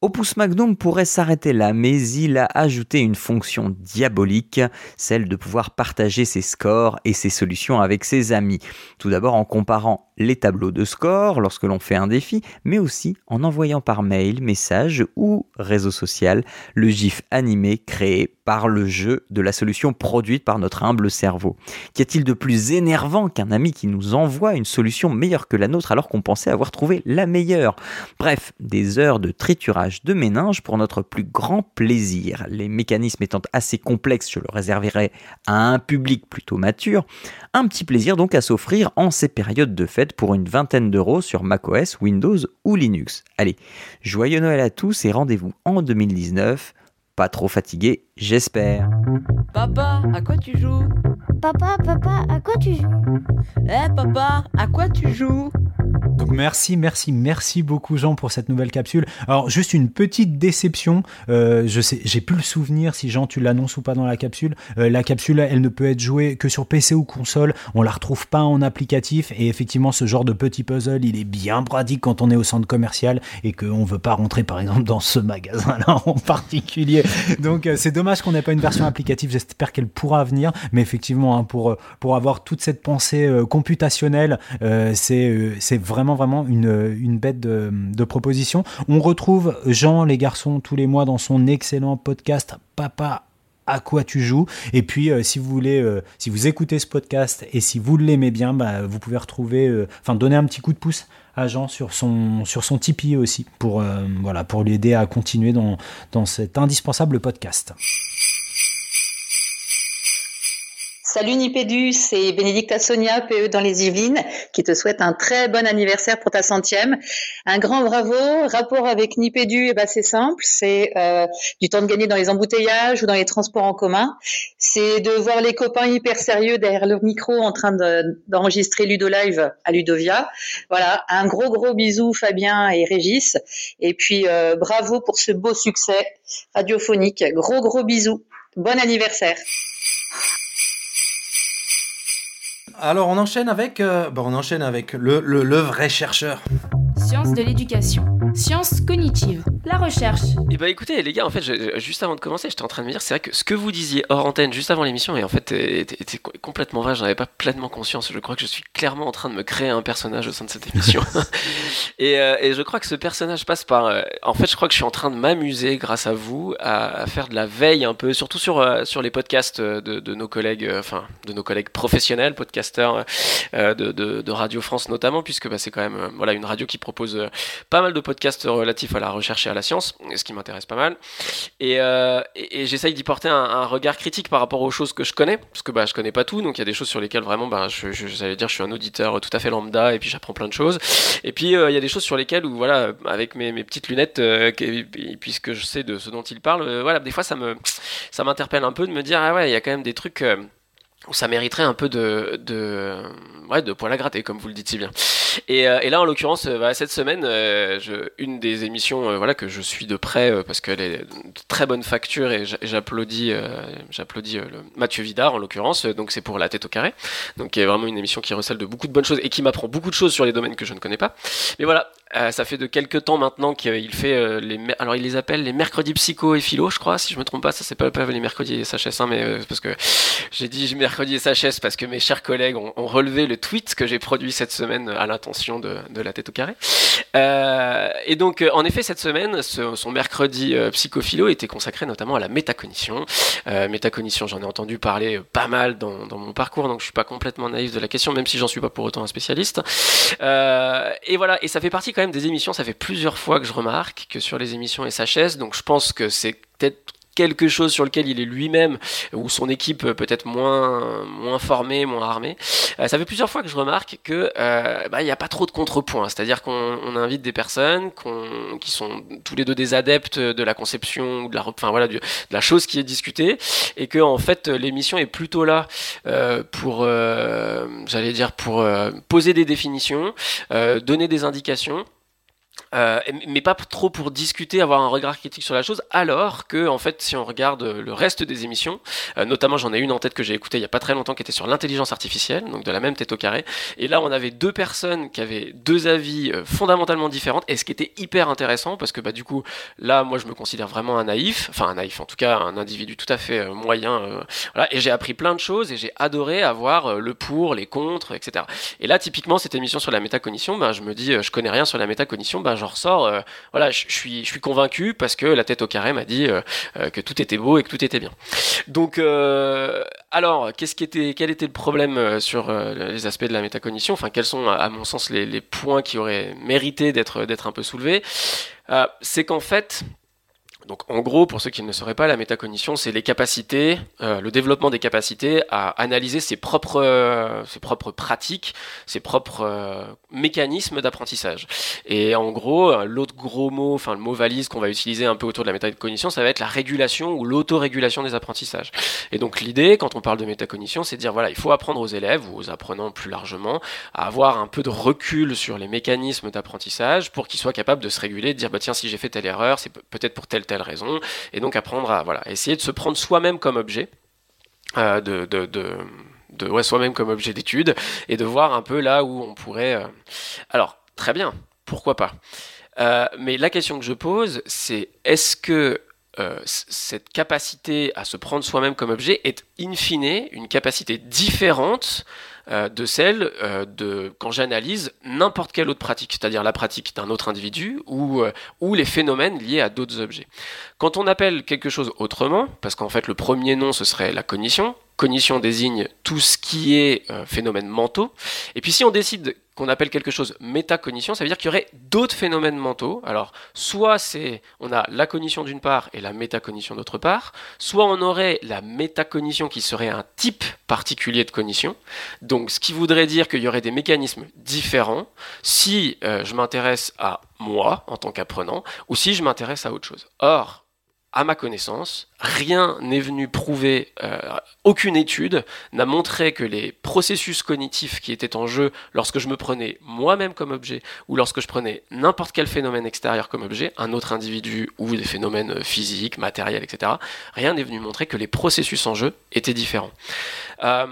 [SPEAKER 8] Opus Magnum pourrait s'arrêter là, mais il a ajouté une fonction diabolique, celle de pouvoir partager ses scores et ses solutions avec ses amis. Tout d'abord en comparant les tableaux de scores lorsque l'on fait un défi, mais aussi en envoyant par mail, message ou réseau social le GIF animé créé par le jeu de la solution produite par notre humble cerveau. Qu'y a-t-il de plus énervant qu'un ami qui nous envoie une solution meilleure que la nôtre alors qu'on pensait avoir trouvé la meilleure? Bref, des heures de triturage de méninges pour notre plus grand plaisir. Les mécanismes étant assez complexes, je le réserverai à un public plutôt mature. Un petit plaisir donc à s'offrir en ces périodes de fête pour une vingtaine d'euros sur macOS, Windows ou Linux. Allez, joyeux Noël à tous et rendez-vous en 2019. Pas trop fatigué, j'espère.
[SPEAKER 15] Papa, à quoi tu joues?
[SPEAKER 3] Papa, papa, à quoi tu joues?
[SPEAKER 15] Eh papa, à quoi tu joues?
[SPEAKER 7] Merci, merci, merci beaucoup Jean pour cette nouvelle capsule. Alors juste une petite déception, euh, je sais, j'ai plus le souvenir si Jean tu l'annonces ou pas dans la capsule. Euh, la capsule, elle ne peut être jouée que sur PC ou console. On la retrouve pas en applicatif et effectivement ce genre de petit puzzle, il est bien pratique quand on est au centre commercial et qu'on veut pas rentrer par exemple dans ce magasin-là en particulier. Donc euh, c'est dommage qu'on n'ait pas une version applicative. J'espère qu'elle pourra venir, mais effectivement hein, pour pour avoir toute cette pensée computationnelle, c'est c'est vraiment vraiment une, bête de, proposition. On retrouve Jean, les garçons, tous les mois dans son excellent podcast Papa à quoi tu joues. Et puis, euh, si vous voulez, euh, si vous écoutez ce podcast et si vous l'aimez bien, bah, vous pouvez retrouver, euh, enfin, donner un petit coup de pouce à Jean sur son, sur son Tipeee aussi, pour, voilà, pour l'aider à continuer dans cet indispensable podcast.
[SPEAKER 16] Salut Nipédu, c'est Bénédicte Sonia, PE dans les Yvelines, qui te souhaite un très bon anniversaire pour ta centième. Un grand bravo. Rapport avec Nipédu, eh ben c'est simple, c'est euh, du temps de gagner dans les embouteillages ou dans les transports en commun. C'est de voir les copains hyper sérieux derrière leur micro en train de- d'enregistrer Ludo Live à Ludovia. Voilà, un gros gros bisou Fabien et Régis. Et puis euh, bravo pour ce beau succès radiophonique. Gros gros bisous. Bon anniversaire.
[SPEAKER 5] Alors on enchaîne avec, euh, le vrai chercheur.
[SPEAKER 4] Sciences de l'éducation, sciences cognitives, la recherche.
[SPEAKER 6] Et bah écoutez les gars, en fait, juste avant de commencer, j'étais en train de me dire, c'est vrai que ce que vous disiez hors antenne juste avant l'émission, et en fait, était, était co- complètement vrai, j'en avais pas pleinement conscience. Je crois que je suis clairement en train de me créer un personnage au sein de cette émission. et, euh, et je crois que ce personnage passe par. euh, en fait, je crois que je suis en train de m'amuser grâce à vous à, faire de la veille un peu, surtout sur euh, sur les podcasts euh, de, nos collègues, euh, enfin de nos collègues professionnels, podcasteurs euh, de, Radio France notamment, puisque bah, c'est quand même euh, voilà une radio qui propose euh, pas mal de podcasts relatifs à la recherche et à la science, ce qui m'intéresse pas mal. Et, euh, j'essaye d'y porter un, regard critique par rapport aux choses que je connais, parce que bah, je connais pas tout, donc il y a des choses sur lesquelles vraiment, bah, je, je, j'allais dire, je suis un auditeur tout à fait lambda, et puis j'apprends plein de choses. Et puis euh, il y a des choses sur lesquelles, où voilà, avec mes, petites lunettes, que- et puisque je sais de ce dont il parle, voilà, des fois ça me, ça m'interpelle un peu de me dire, ah ouais, il y a quand même des trucs. Ça mériterait un peu de, de, ouais, de poil à gratter, comme vous le dites si bien. Et, euh, et là, en l'occurrence, euh, bah, cette semaine, euh, je, une des émissions euh, voilà, que je suis de près euh, parce qu'elle est de très bonne facture et j'a- j'applaudis, j'applaudis Mathieu Vidard en l'occurrence. Donc c'est pour la tête au carré. Donc qui est vraiment une émission qui recèle de beaucoup de bonnes choses et qui m'apprend beaucoup de choses sur les domaines que je ne connais pas. Mais voilà, euh, ça fait de quelques temps maintenant qu'il fait euh, les, alors il les appelle les mercredis psycho et philo, je crois, si je me trompe pas. Ça c'est pas, pas les mercredis SHS, hein, mais euh, parce que j'ai dit mercredi SHS parce que mes chers collègues ont, ont relevé le tweet que j'ai produit cette semaine à l'intention de, de la tête au carré. Euh, et donc, euh, en effet, cette semaine, ce- son mercredi psychophilo était consacré notamment à la métacognition. Métacognition, j'en ai entendu parler pas mal dans, dans mon parcours, donc je suis pas complètement naïf de la question, même si j'en suis pas pour autant un spécialiste. Et voilà, et ça fait partie des émissions, ça fait plusieurs fois que je remarque que sur les émissions SHS, donc je pense que c'est peut-être quelque chose sur lequel il est lui-même ou son équipe euh, peut-être moins moins formée, moins armée. Euh, ça fait plusieurs fois que je remarque que euh, bah, il n'y a pas trop de contrepoints, c'est-à-dire qu'on on invite des personnes qu'on- qui sont tous les deux des adeptes de la conception, ou de la, enfin voilà, de la chose qui est discutée, et que en fait l'émission est plutôt là euh, pour, euh, j'allais dire pour euh, poser des définitions, donner des indications. Euh, mais pas trop pour discuter, avoir un regard critique sur la chose, alors que, en fait, si on regarde le reste des émissions, euh, notamment j'en ai une en tête que j'ai écoutée il y a pas très longtemps qui était sur l'intelligence artificielle, donc de la même tête au carré, et là on avait deux personnes qui avaient deux avis euh, fondamentalement différents, et ce qui était hyper intéressant, parce que bah du coup, là moi je me considère vraiment un naïf, enfin un naïf en tout cas, un individu tout à fait euh, moyen, euh, voilà, et j'ai appris plein de choses, et j'ai adoré avoir euh, le pour, les contre, etc. Et là typiquement cette émission sur la métacognition, ben, je me dis, euh, je connais rien sur la métacognition, ben, j'en ressors, euh, voilà, je suis, je suis convaincu parce que la tête au carré m'a dit euh, euh, que tout était beau et que tout était bien. Donc, alors, qu'est-ce qui était, quel était le problème sur les aspects de la métacognition? Enfin, quels sont, à- mon sens, les, les points qui auraient mérité d'être, d'être un peu soulevés? C'est qu'en fait, Donc en gros, pour ceux qui ne sauraient pas, la métacognition, c'est les capacités, le développement des capacités à analyser ses propres, ses propres pratiques, ses propres mécanismes d'apprentissage. Et en gros, euh, l'autre gros mot, enfin le mot valise qu'on va utiliser un peu autour de la métacognition, ça va être la régulation ou l'autorégulation des apprentissages. Et donc l'idée, quand on parle de métacognition, c'est de dire voilà, il faut apprendre aux élèves ou aux apprenants plus largement à avoir un peu de recul sur les mécanismes d'apprentissage pour qu'ils soient capables de se réguler, de dire bah tiens si j'ai fait telle erreur, c'est peut-être pour telle telle raison, et donc apprendre à voilà essayer de se prendre soi-même comme objet, euh, de, de, de de soi-même comme objet d'étude et de voir un peu là où on pourrait. euh, Alors, très bien, pourquoi pas. Euh, mais la question que je pose, c'est est-ce que euh, cette capacité à se prendre soi-même comme objet est in fine une capacité différente de celle de quand j'analyse n'importe quelle autre pratique, c'est-à-dire la pratique d'un autre individu ou les phénomènes liés à d'autres objets. Quand on appelle quelque chose autrement, parce qu'en fait le premier nom ce serait la cognition, cognition désigne tout ce qui est euh, phénomènes mentaux, et puis si on décide qu'on appelle quelque chose métacognition, ça veut dire qu'il y aurait d'autres phénomènes mentaux. Alors, soit c'est on a la cognition d'une part et la métacognition d'autre part, soit on aurait la métacognition qui serait un type particulier de cognition. Donc, ce qui voudrait dire qu'il y aurait des mécanismes différents si euh, je m'intéresse à moi en tant qu'apprenant ou si je m'intéresse à autre chose. Or, à ma connaissance, rien n'est venu prouver, euh, aucune étude n'a montré que les processus cognitifs qui étaient en jeu lorsque je me prenais moi-même comme objet ou lorsque je prenais n'importe quel phénomène extérieur comme objet, un autre individu ou des phénomènes physiques, matériels, etc., rien n'est venu montrer que les processus en jeu étaient différents. Euh,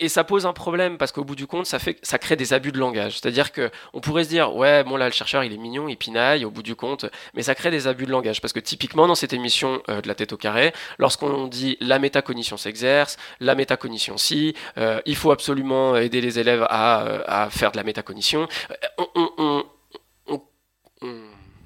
[SPEAKER 6] et, ça pose un problème parce qu'au bout du compte, ça, fait, ça crée des abus de langage. C'est-à-dire que on pourrait se dire, ouais, bon là, le chercheur, il est mignon, il pinaille, au bout du compte, mais ça crée des abus de langage. Parce que typiquement, dans cette émission euh, de la tête au carré, lorsqu'on dit la métacognition s'exerce, la métacognition si, euh, il faut absolument aider les élèves à, euh, faire de la métacognition, on, on- on- on- on-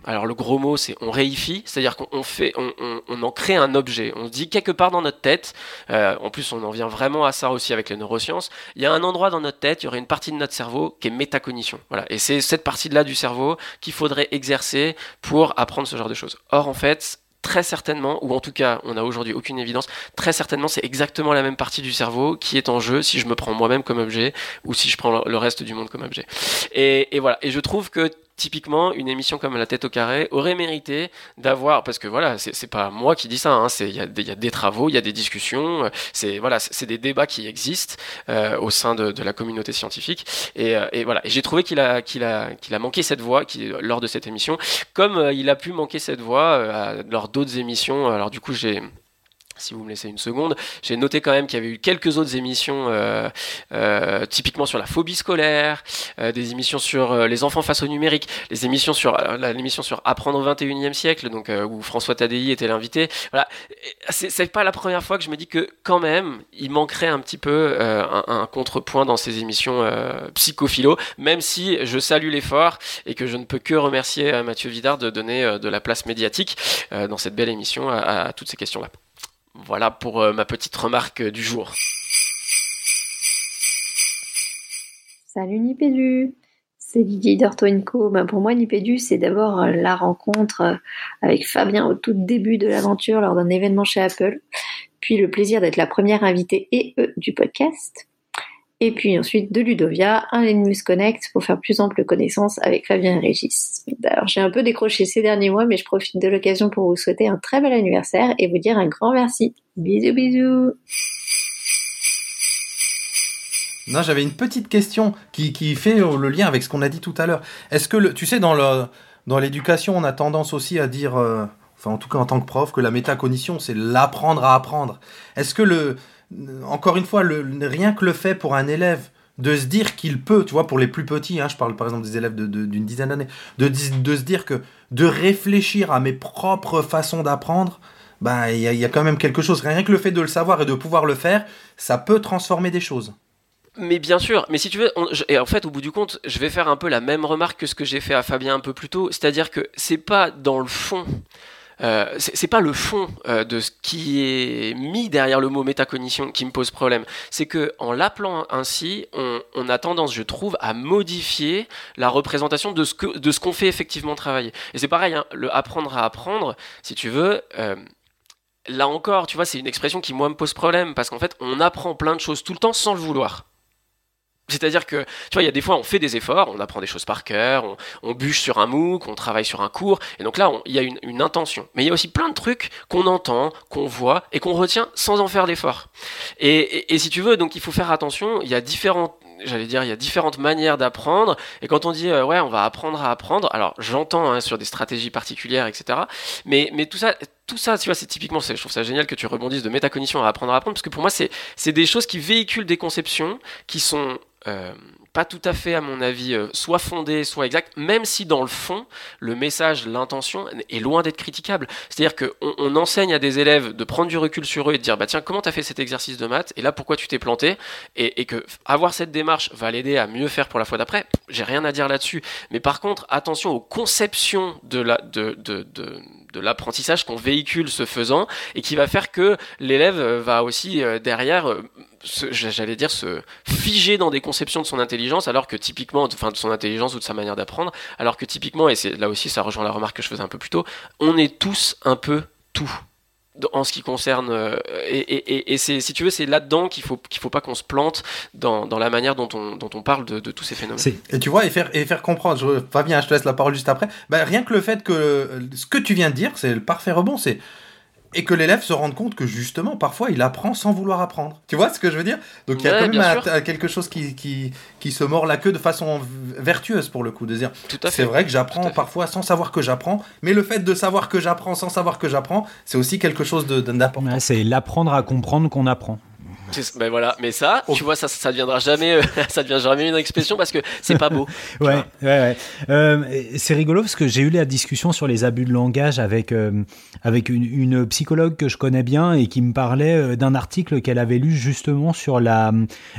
[SPEAKER 6] alors le gros mot c'est on réifie, c'est-à-dire qu'on on fait, on, on- on en crée un objet. On dit quelque part dans notre tête, euh, en plus on en vient vraiment à ça aussi avec les neurosciences, il y a un endroit dans notre tête, il y aurait une partie de notre cerveau qui est métacognition. Voilà. Et c'est cette partie-là du cerveau qu'il faudrait exercer pour apprendre ce genre de choses. Or en fait, très certainement, ou en tout cas on n'a aujourd'hui aucune évidence, très certainement c'est exactement la même partie du cerveau qui est en jeu si je me prends moi-même comme objet ou si je prends le reste du monde comme objet. Et, et voilà, et je trouve que typiquement une émission comme La tête au carré aurait mérité d'avoir, parce que voilà, c'est pas moi qui dis ça, hein, il y, y a des travaux, il y a des discussions, euh, c'est voilà, c'est des débats qui existent euh, au sein de, de la communauté scientifique. Et, euh, et voilà, j'ai trouvé qu'il a, a, a manqué cette voix qui, lors de cette émission, comme euh, il a pu manquer cette voix euh, lors d'autres émissions. Alors du coup, j'ai si vous me laissez une seconde, j'ai noté quand même qu'il y avait eu quelques autres émissions, euh, euh, typiquement sur la phobie scolaire, euh, des émissions sur euh, les enfants face au numérique, les émissions sur euh, l'émission sur apprendre au 21e siècle, donc euh, où François Tadei était l'invité. Voilà, c'est pas la première fois que je me dis que quand même il manquerait un petit peu un, un contrepoint dans ces émissions psychophilo, même si je salue l'effort et que je ne peux que remercier Mathieu Vidard de donner de la place médiatique dans cette belle émission à, à toutes ces questions-là. Voilà pour euh, ma petite remarque du jour.
[SPEAKER 17] Salut Nipédu, c'est Didier d'Orthoinco. Ben, pour moi, Nipédu, c'est d'abord euh, la rencontre euh, avec Fabien au tout début de l'aventure lors d'un événement chez Apple, puis le plaisir d'être la première invitée et du podcast, et puis ensuite de Ludovia, un Lenmus Connect pour faire plus ample connaissance avec Fabien et Régis. Alors j'ai un peu décroché ces derniers mois, mais je profite de l'occasion pour vous souhaiter un très bel anniversaire et vous dire un grand merci. Bisous bisous
[SPEAKER 5] Non, j'avais une petite question qui, qui fait le lien avec ce qu'on a dit tout à l'heure. Est-ce que, tu sais, dans le dans l'éducation, on a tendance aussi à dire, euh, enfin en tout cas en tant que prof, que la métacognition, c'est l'apprendre à apprendre. Est-ce que le, encore une fois, rien que le fait pour un élève de se dire qu'il peut, tu vois, pour les plus petits, hein, je parle par exemple des élèves d'une de, dizaine d'années, de, de se dire que de réfléchir à mes propres façons d'apprendre, bah il y, a- quand même quelque chose. Rien que le fait de le savoir et de pouvoir le faire, ça peut transformer des choses.
[SPEAKER 6] Mais bien sûr, mais si tu veux, et en fait, au bout du compte, je vais faire un peu la même remarque que ce que j'ai fait à Fabien un peu plus tôt, c'est-à-dire que c'est pas dans le fond euh, c'est pas le fond euh, de ce qui est mis derrière le mot métacognition qui me pose problème. C'est que en l'appelant ainsi, on, a tendance, je trouve, à modifier la représentation de ce que de ce qu'on fait effectivement travailler. Et c'est pareil, hein, le apprendre à apprendre, si tu veux. Euh, là encore, tu vois, c'est une expression qui moi me pose problème parce qu'en fait, on apprend plein de choses tout le temps sans le vouloir. C'est-à-dire que, tu vois, il y a des fois, on fait des efforts, on apprend des choses par cœur, on, bûche sur un MOOC, on travaille sur un cours, et donc là, il y a une, intention. Mais il y a aussi plein de trucs qu'on entend, qu'on voit, et qu'on retient sans en faire l'effort. Et, si tu veux, donc il faut faire attention, il y a différentes j'allais dire, il y a différentes manières d'apprendre. Et quand on dit, euh, ouais, on va apprendre à apprendre, alors j'entends hein, sur des stratégies particulières, etc. Mais, mais tout ça, tout ça, tu vois, c'est typiquement, je trouve ça génial que tu rebondisses de métacognition à apprendre à apprendre, parce que pour moi, c'est des choses qui véhiculent des conceptions qui sont euh, pas tout à fait, à mon avis, euh, soit fondé, soit exact, même si dans le fond, le message, l'intention est loin d'être critiquable. C'est-à-dire qu'on on enseigne à des élèves de prendre du recul sur eux et de dire, bah tiens, comment tu as fait cet exercice de maths? Et là, pourquoi tu t'es planté? Et, que avoir cette démarche va l'aider à mieux faire pour la fois d'après, j'ai rien à dire là-dessus. Mais par contre, attention aux conceptions de la, de, de, de de l'apprentissage qu'on véhicule ce faisant et qui va faire que l'élève va aussi euh, derrière euh, j'allais dire se figer dans des conceptions de son intelligence alors que typiquement enfin de son intelligence ou de sa manière d'apprendre alors que typiquement et c'est là aussi ça rejoint la remarque que je faisais un peu plus tôt on est tous un peu tout en ce qui concerne euh, et, c'est si tu veux c'est là-dedans qu'il faut qu'il faut pas qu'on se plante dans, dans, la manière dont on, dont on parle de, de tous ces phénomènes.
[SPEAKER 5] Et tu vois et faire et faire comprendre. Je, Fabien, je te laisse la parole juste après. Bah, rien que le fait que ce que tu viens de dire, c'est le parfait rebond. C'est et que l'élève se rende compte que justement, parfois, il apprend sans vouloir apprendre. Tu vois ce que je veux dire? Donc il y a quand même quelque chose qui, qui, qui, se mord la queue de façon vertueuse pour le coup, de dire c'est vrai que j'apprends parfois sans savoir que j'apprends, mais le fait de savoir que j'apprends sans savoir que j'apprends, c'est aussi quelque chose d'important.
[SPEAKER 7] c'est l'apprendre à comprendre qu'on apprend.
[SPEAKER 6] Ben voilà, mais ça, tu vois, ça, ça deviendra jamais, euh, ça devient jamais une expression parce que c'est pas beau.
[SPEAKER 7] ouais, ouais, ouais, euh, c'est rigolo parce que j'ai eu la discussion sur les abus de langage avec euh, avec une, une, psychologue que je connais bien et qui me parlait d'un article qu'elle avait lu justement sur la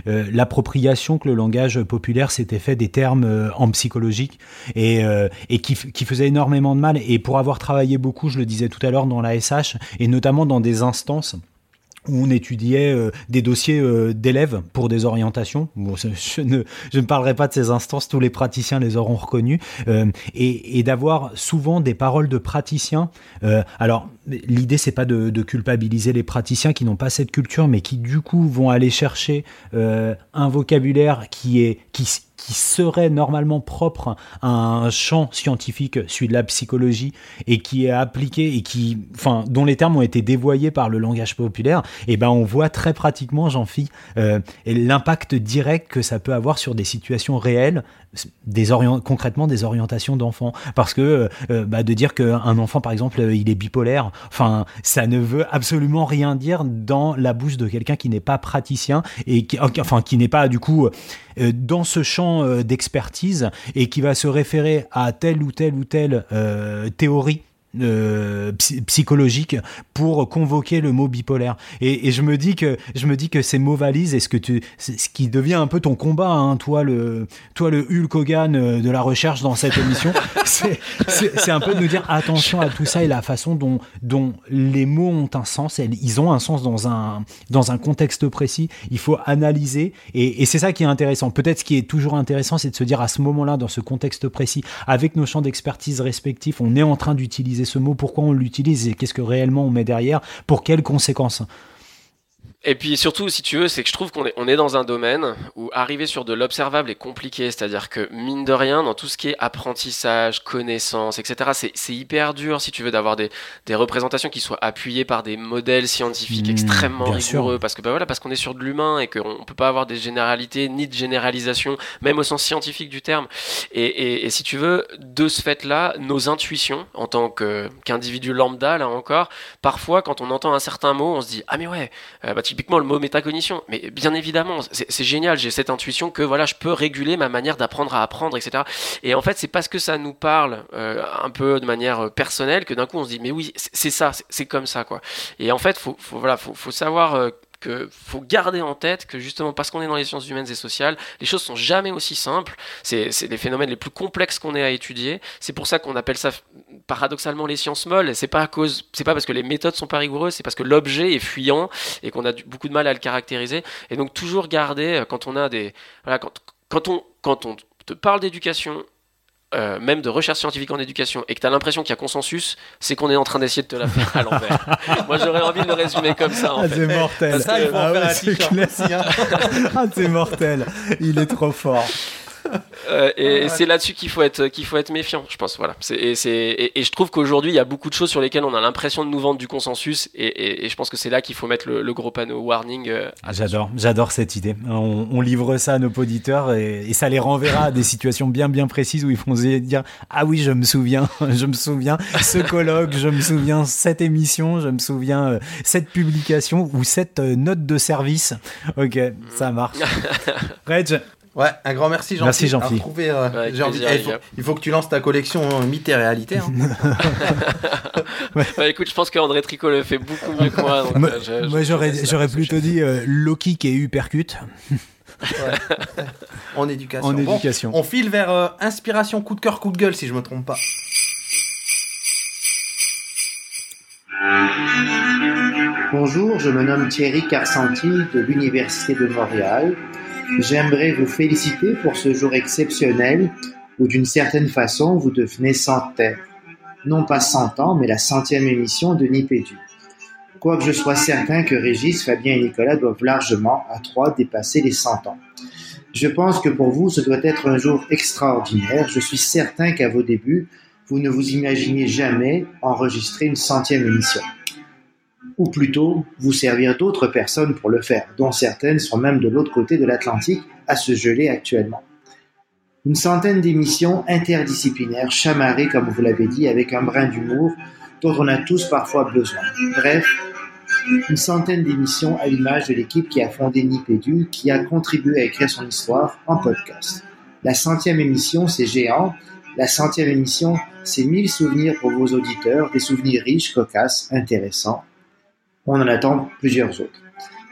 [SPEAKER 7] l'appropriation que le langage populaire s'était fait des termes en psychologique et et qui, qui faisait énormément de mal. Et pour avoir travaillé beaucoup, je le disais tout à l'heure dans la SH et notamment dans des instances où on étudiait euh, des dossiers euh, d'élèves pour des orientations. Bon, je, ne, parlerai pas de ces instances, tous les praticiens les auront reconnus, euh, et, et d'avoir souvent des paroles de praticiens. alors, l'idée c'est pas de, de, culpabiliser les praticiens qui n'ont pas cette culture, mais qui du coup vont aller chercher un vocabulaire qui est qui qui serait normalement propre à un champ scientifique, celui de la psychologie, et qui est appliqué et qui, enfin, dont les termes ont été dévoyés par le langage populaire, et eh ben on voit très pratiquement, j'en fie, euh, l'impact direct que ça peut avoir sur des situations réelles, concrètement des orientations d'enfants, parce que euh, euh, bah, de dire qu'un enfant, par exemple, il est bipolaire, enfin, ça ne veut absolument rien dire dans la bouche de quelqu'un qui n'est pas praticien et qui, enfin, qui n'est pas du coup euh, dans ce champ euh, d'expertise et qui va se référer à telle ou telle ou telle euh, théorie euh, psychologique pour convoquer le mot bipolaire. Et, je me dis que je me dis que ces mots valises et ce que tu, ce qui devient un peu ton combat, hein, toi le, toi le Hulk Hogan euh, de la recherche dans cette émission, c'est un peu de nous dire attention à tout ça et la façon dont dont les mots ont un sens. Ils ont un sens dans un dans un contexte précis. Il faut analyser et, et c'est ça qui est intéressant. Peut-être ce qui est toujours intéressant, c'est de se dire à ce moment-là, dans ce contexte précis, avec nos champs d'expertise respectifs, on est en train d'utiliser ce mot, pourquoi on l'utilise et qu'est-ce que réellement on met derrière, pour quelles conséquences?
[SPEAKER 6] Et puis surtout, si tu veux, c'est que je trouve qu'on est, on est dans un domaine où arriver sur de l'observable est compliqué. C'est-à-dire que, mine de rien, dans tout ce qui est apprentissage, connaissance, etc., c'est, hyper dur, si tu veux, d'avoir des, des, représentations qui soient appuyées par des modèles scientifiques mmh, extrêmement rigoureux. Parce que, bah voilà, parce qu'on est sur de l'humain et qu'on ne peut pas avoir des généralités ni de généralisation, même au sens scientifique du terme. Et, et, si tu veux, de ce fait-là, nos intuitions, en tant qu'individu lambda, là encore, parfois, quand on entend un certain mot, on se dit, ah mais ouais, euh, bah, typiquement le mot métacognition. Mais bien évidemment, c'est génial, j'ai cette intuition que voilà, je peux réguler ma manière d'apprendre à apprendre, etc. Et en fait, c'est parce que ça nous parle euh, un peu de manière euh, personnelle que d'un coup on se dit mais oui, c'est ça, c'est comme ça quoi. Et en fait, faut, faut voilà, faut, savoir euh, que faut garder en tête que justement parce qu'on est dans les sciences humaines et sociales, les choses sont jamais aussi simples. C'est les phénomènes les plus complexes qu'on ait à étudier. C'est pour ça qu'on appelle ça paradoxalement les sciences molles. C'est pas à cause, c'est pas parce que les méthodes sont pas rigoureuses, c'est parce que l'objet est fuyant et qu'on a beaucoup de mal à le caractériser. Et donc toujours garder quand on a des, voilà, quand, quand on quand on te parle d'éducation euh, même de recherche scientifique en éducation et que tu as l'impression qu'il y a consensus, c'est qu'on est en train d'essayer de te la faire à l'envers. Moi, j'aurais envie de le résumer comme ça. En
[SPEAKER 7] ah, c'est mortel.
[SPEAKER 5] Ça, il faut en
[SPEAKER 7] Ah
[SPEAKER 5] faire
[SPEAKER 7] ouais,
[SPEAKER 5] un
[SPEAKER 7] c'est clair. ah, c'est mortel. Il est trop fort.
[SPEAKER 6] Euh, et c'est là-dessus qu'il faut être qu'il faut être méfiant, je pense. Voilà. Et, c'est- et, et je trouve qu'aujourd'hui, il y a beaucoup de choses sur lesquelles on a l'impression de nous vendre du consensus, et, et- et je pense que c'est là qu'il faut mettre le, le gros panneau warning. euh,
[SPEAKER 7] Ah, j'adore, j'adore cette idée. On, on livre ça à nos auditeurs et, et ça les renverra à des situations bien bien précises où ils vont se dire ah oui je me souviens, je me souviens ce colloque, je me souviens cette émission, je me souviens euh, cette publication ou cette euh, note de service. Ok, ça marche. Reg,
[SPEAKER 5] Ouais, un grand merci Jean-Philippe.
[SPEAKER 7] Merci,
[SPEAKER 5] retrouver, euh,
[SPEAKER 6] plaisir,
[SPEAKER 5] eh, il, faut,
[SPEAKER 6] gars.
[SPEAKER 5] il faut que tu lances ta collection euh, mythe et réalité. hein.
[SPEAKER 6] écoute, je pense qu'André Tricot le fait beaucoup mieux que moi. donc,
[SPEAKER 7] moi,
[SPEAKER 6] euh, je- je-
[SPEAKER 7] moi, j'aurais plutôt dit euh, Loki qui est Hypercute.
[SPEAKER 5] en éducation.
[SPEAKER 7] En
[SPEAKER 5] Bon,
[SPEAKER 7] éducation.
[SPEAKER 5] on file vers euh, inspiration, coup de cœur, coup de gueule, si je me trompe pas.
[SPEAKER 18] Bonjour, je me nomme Thierry Carsanti de l'Université de Montréal. J'aimerais vous féliciter pour ce jour exceptionnel où d'une certaine façon vous devenez centenaire. Non pas 100 ans, mais la centième émission de Nipédu. Quoique je sois certain que Régis, Fabien et Nicolas doivent largement, à trois, dépasser les 100 ans. Je pense que pour vous, ce doit être un jour extraordinaire. Je suis certain qu'à vos débuts, vous ne vous imaginiez jamais enregistrer une centième émission ou plutôt vous servir d'autres personnes pour le faire, dont certaines sont même de l'autre côté de l'Atlantique à se geler actuellement. Une centaine d'émissions interdisciplinaires, chamarrées comme vous l'avez dit, avec un brin d'humour dont on a tous parfois besoin. Bref, une centaine d'émissions à l'image de l'équipe qui a fondé Nipédu, qui a contribué à écrire son histoire en podcast. La centième émission, c'est géant. La centième émission, c'est mille souvenirs pour vos auditeurs, des souvenirs riches, cocasses, intéressants. On en attend plusieurs autres.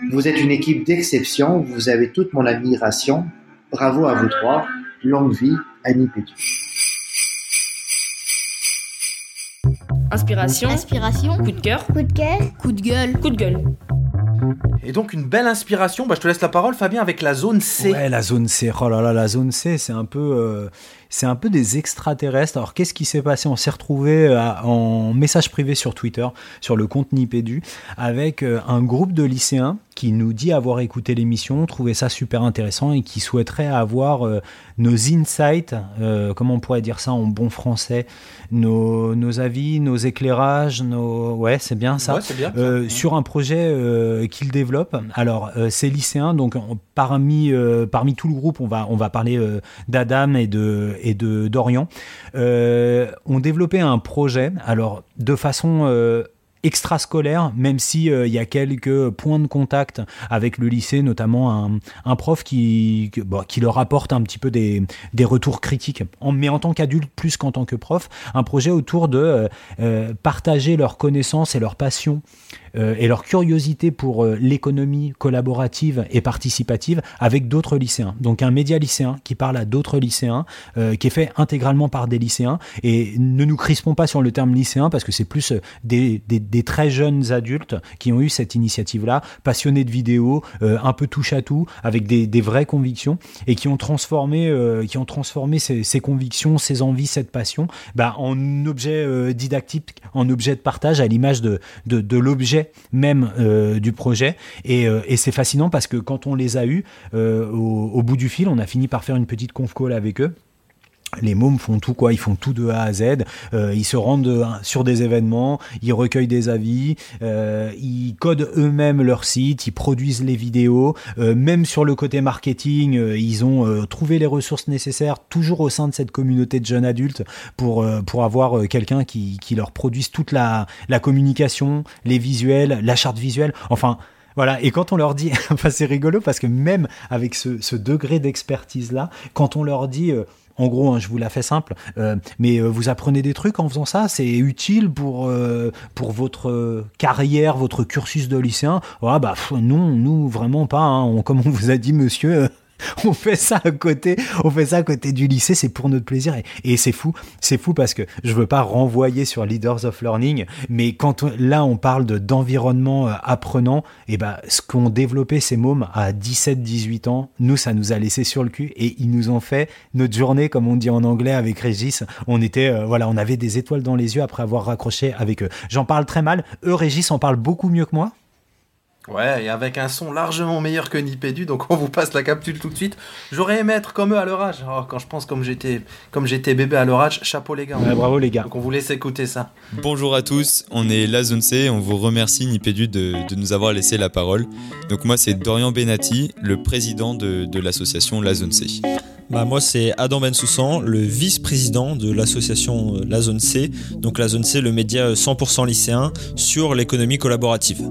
[SPEAKER 18] Vous êtes une équipe d'exception, vous avez toute mon admiration. Bravo à vous trois. Longue vie à Nipédu.
[SPEAKER 4] Inspiration.
[SPEAKER 3] Inspiration.
[SPEAKER 4] Coup de cœur.
[SPEAKER 3] Coup de cœur.
[SPEAKER 4] Coup de gueule. Coup de gueule.
[SPEAKER 5] Et donc une belle inspiration, bah, je te laisse la parole Fabien avec la zone C.
[SPEAKER 7] Ouais, la zone C. Oh là là, la zone C, c'est un peu, euh, c'est un peu des extraterrestres. Alors, qu'est-ce qui s'est passé? On s'est retrouvé en message privé sur Twitter, sur le compte Nipédu, avec euh, un groupe de lycéens qui nous dit avoir écouté l'émission, trouvé ça super intéressant et qui souhaiterait avoir euh, nos insights, euh, comment on pourrait dire ça en bon français, nos, nos avis, nos éclairages, nos, ouais, c'est bien ça,
[SPEAKER 5] Ouais, c'est bien, ça.
[SPEAKER 7] Euh, sur un projet euh, qu'ils développent. Alors, euh, ces lycéens, donc parmi euh, parmi tout le groupe, on va on va parler euh, d'Adam et de et de d'Orient, euh, ont développé un projet. Alors, de façon euh, extrascolaire, même si euh, il y a quelques points de contact avec le lycée, notamment un, un prof qui, qui leur apporte un petit peu des, des retours critiques, mais en tant qu'adulte plus qu'en tant que prof, un projet autour de euh, euh, partager leurs connaissances et leurs passions euh, et leur curiosité pour euh, l'économie collaborative et participative avec d'autres lycéens. Donc un média lycéen qui parle à d'autres lycéens, euh, qui est fait intégralement par des lycéens. Et ne nous crispons pas sur le terme lycéen parce que c'est plus euh, des, des- des très jeunes adultes qui ont eu cette initiative-là, passionnés de vidéos, euh, un peu touche à tout, avec des, des vraies convictions et qui ont transformé, euh, qui ont transformé ces, ces convictions, ces envies, cette passion, bah, en objet euh, didactique, en objet de partage à l'image de, de, de l'objet même euh, du projet. Et, euh, et c'est fascinant parce que quand on les a eus, euh, au, au bout du fil, on a fini par faire une petite conf call avec eux. Les mômes font tout quoi, ils font tout de A à Z. Euh, ils se rendent euh, sur des événements, ils recueillent des avis, euh, ils codent eux-mêmes leur site, ils produisent les vidéos. Même sur le côté marketing, ils ont trouvé les ressources nécessaires, toujours au sein de cette communauté de jeunes adultes, pour pour avoir quelqu'un qui qui leur produise toute la la communication, les visuels, la charte visuelle. Enfin. Voilà, et quand on leur dit, enfin c'est rigolo parce que même avec ce, ce degré d'expertise là, quand on leur dit, en gros, hein, je vous la fais simple, euh, mais euh, vous apprenez des trucs en faisant ça, c'est utile pour, euh, pour votre euh, carrière, votre cursus de lycéen? Ah bah non, nous vraiment pas. hein. Comme on vous a dit, monsieur. On fait ça à côté, on fait ça à côté du lycée, c'est pour notre plaisir et, c'est fou, c'est fou parce que je veux pas renvoyer sur Leaders of Learning, mais quand là on parle de d'environnement euh, apprenant, et ben ce qu'ont développé ces mômes à 17-18 ans, nous ça nous a laissé sur le cul et ils nous ont fait notre journée comme on dit en anglais avec Régis, on était euh, voilà, on avait des étoiles dans les yeux après avoir raccroché avec eux. J'en parle très mal, eux Régis en parle beaucoup mieux que moi.
[SPEAKER 5] Ouais, et avec un son largement meilleur que Nipédu, donc on vous passe la capsule tout de suite. J'aurais aimé être comme eux à leur âge. Oh, quand je pense comme j'étais comme j'étais bébé à leur âge, chapeau les gars.
[SPEAKER 7] Ouais, bravo les gars.
[SPEAKER 5] Donc on vous laisse écouter ça.
[SPEAKER 19] Bonjour à tous, on est la Zone C, on vous remercie Nipédu de, de nous avoir laissé la parole. Donc moi c'est Dorian Benati, le président de, de l'association La Zone C.
[SPEAKER 20] Bah, moi, c'est Adam Bensoussan, le vice-président de l'association euh, La Zone C. Donc, La Zone C, le média euh, 100% lycéen sur l'économie collaborative.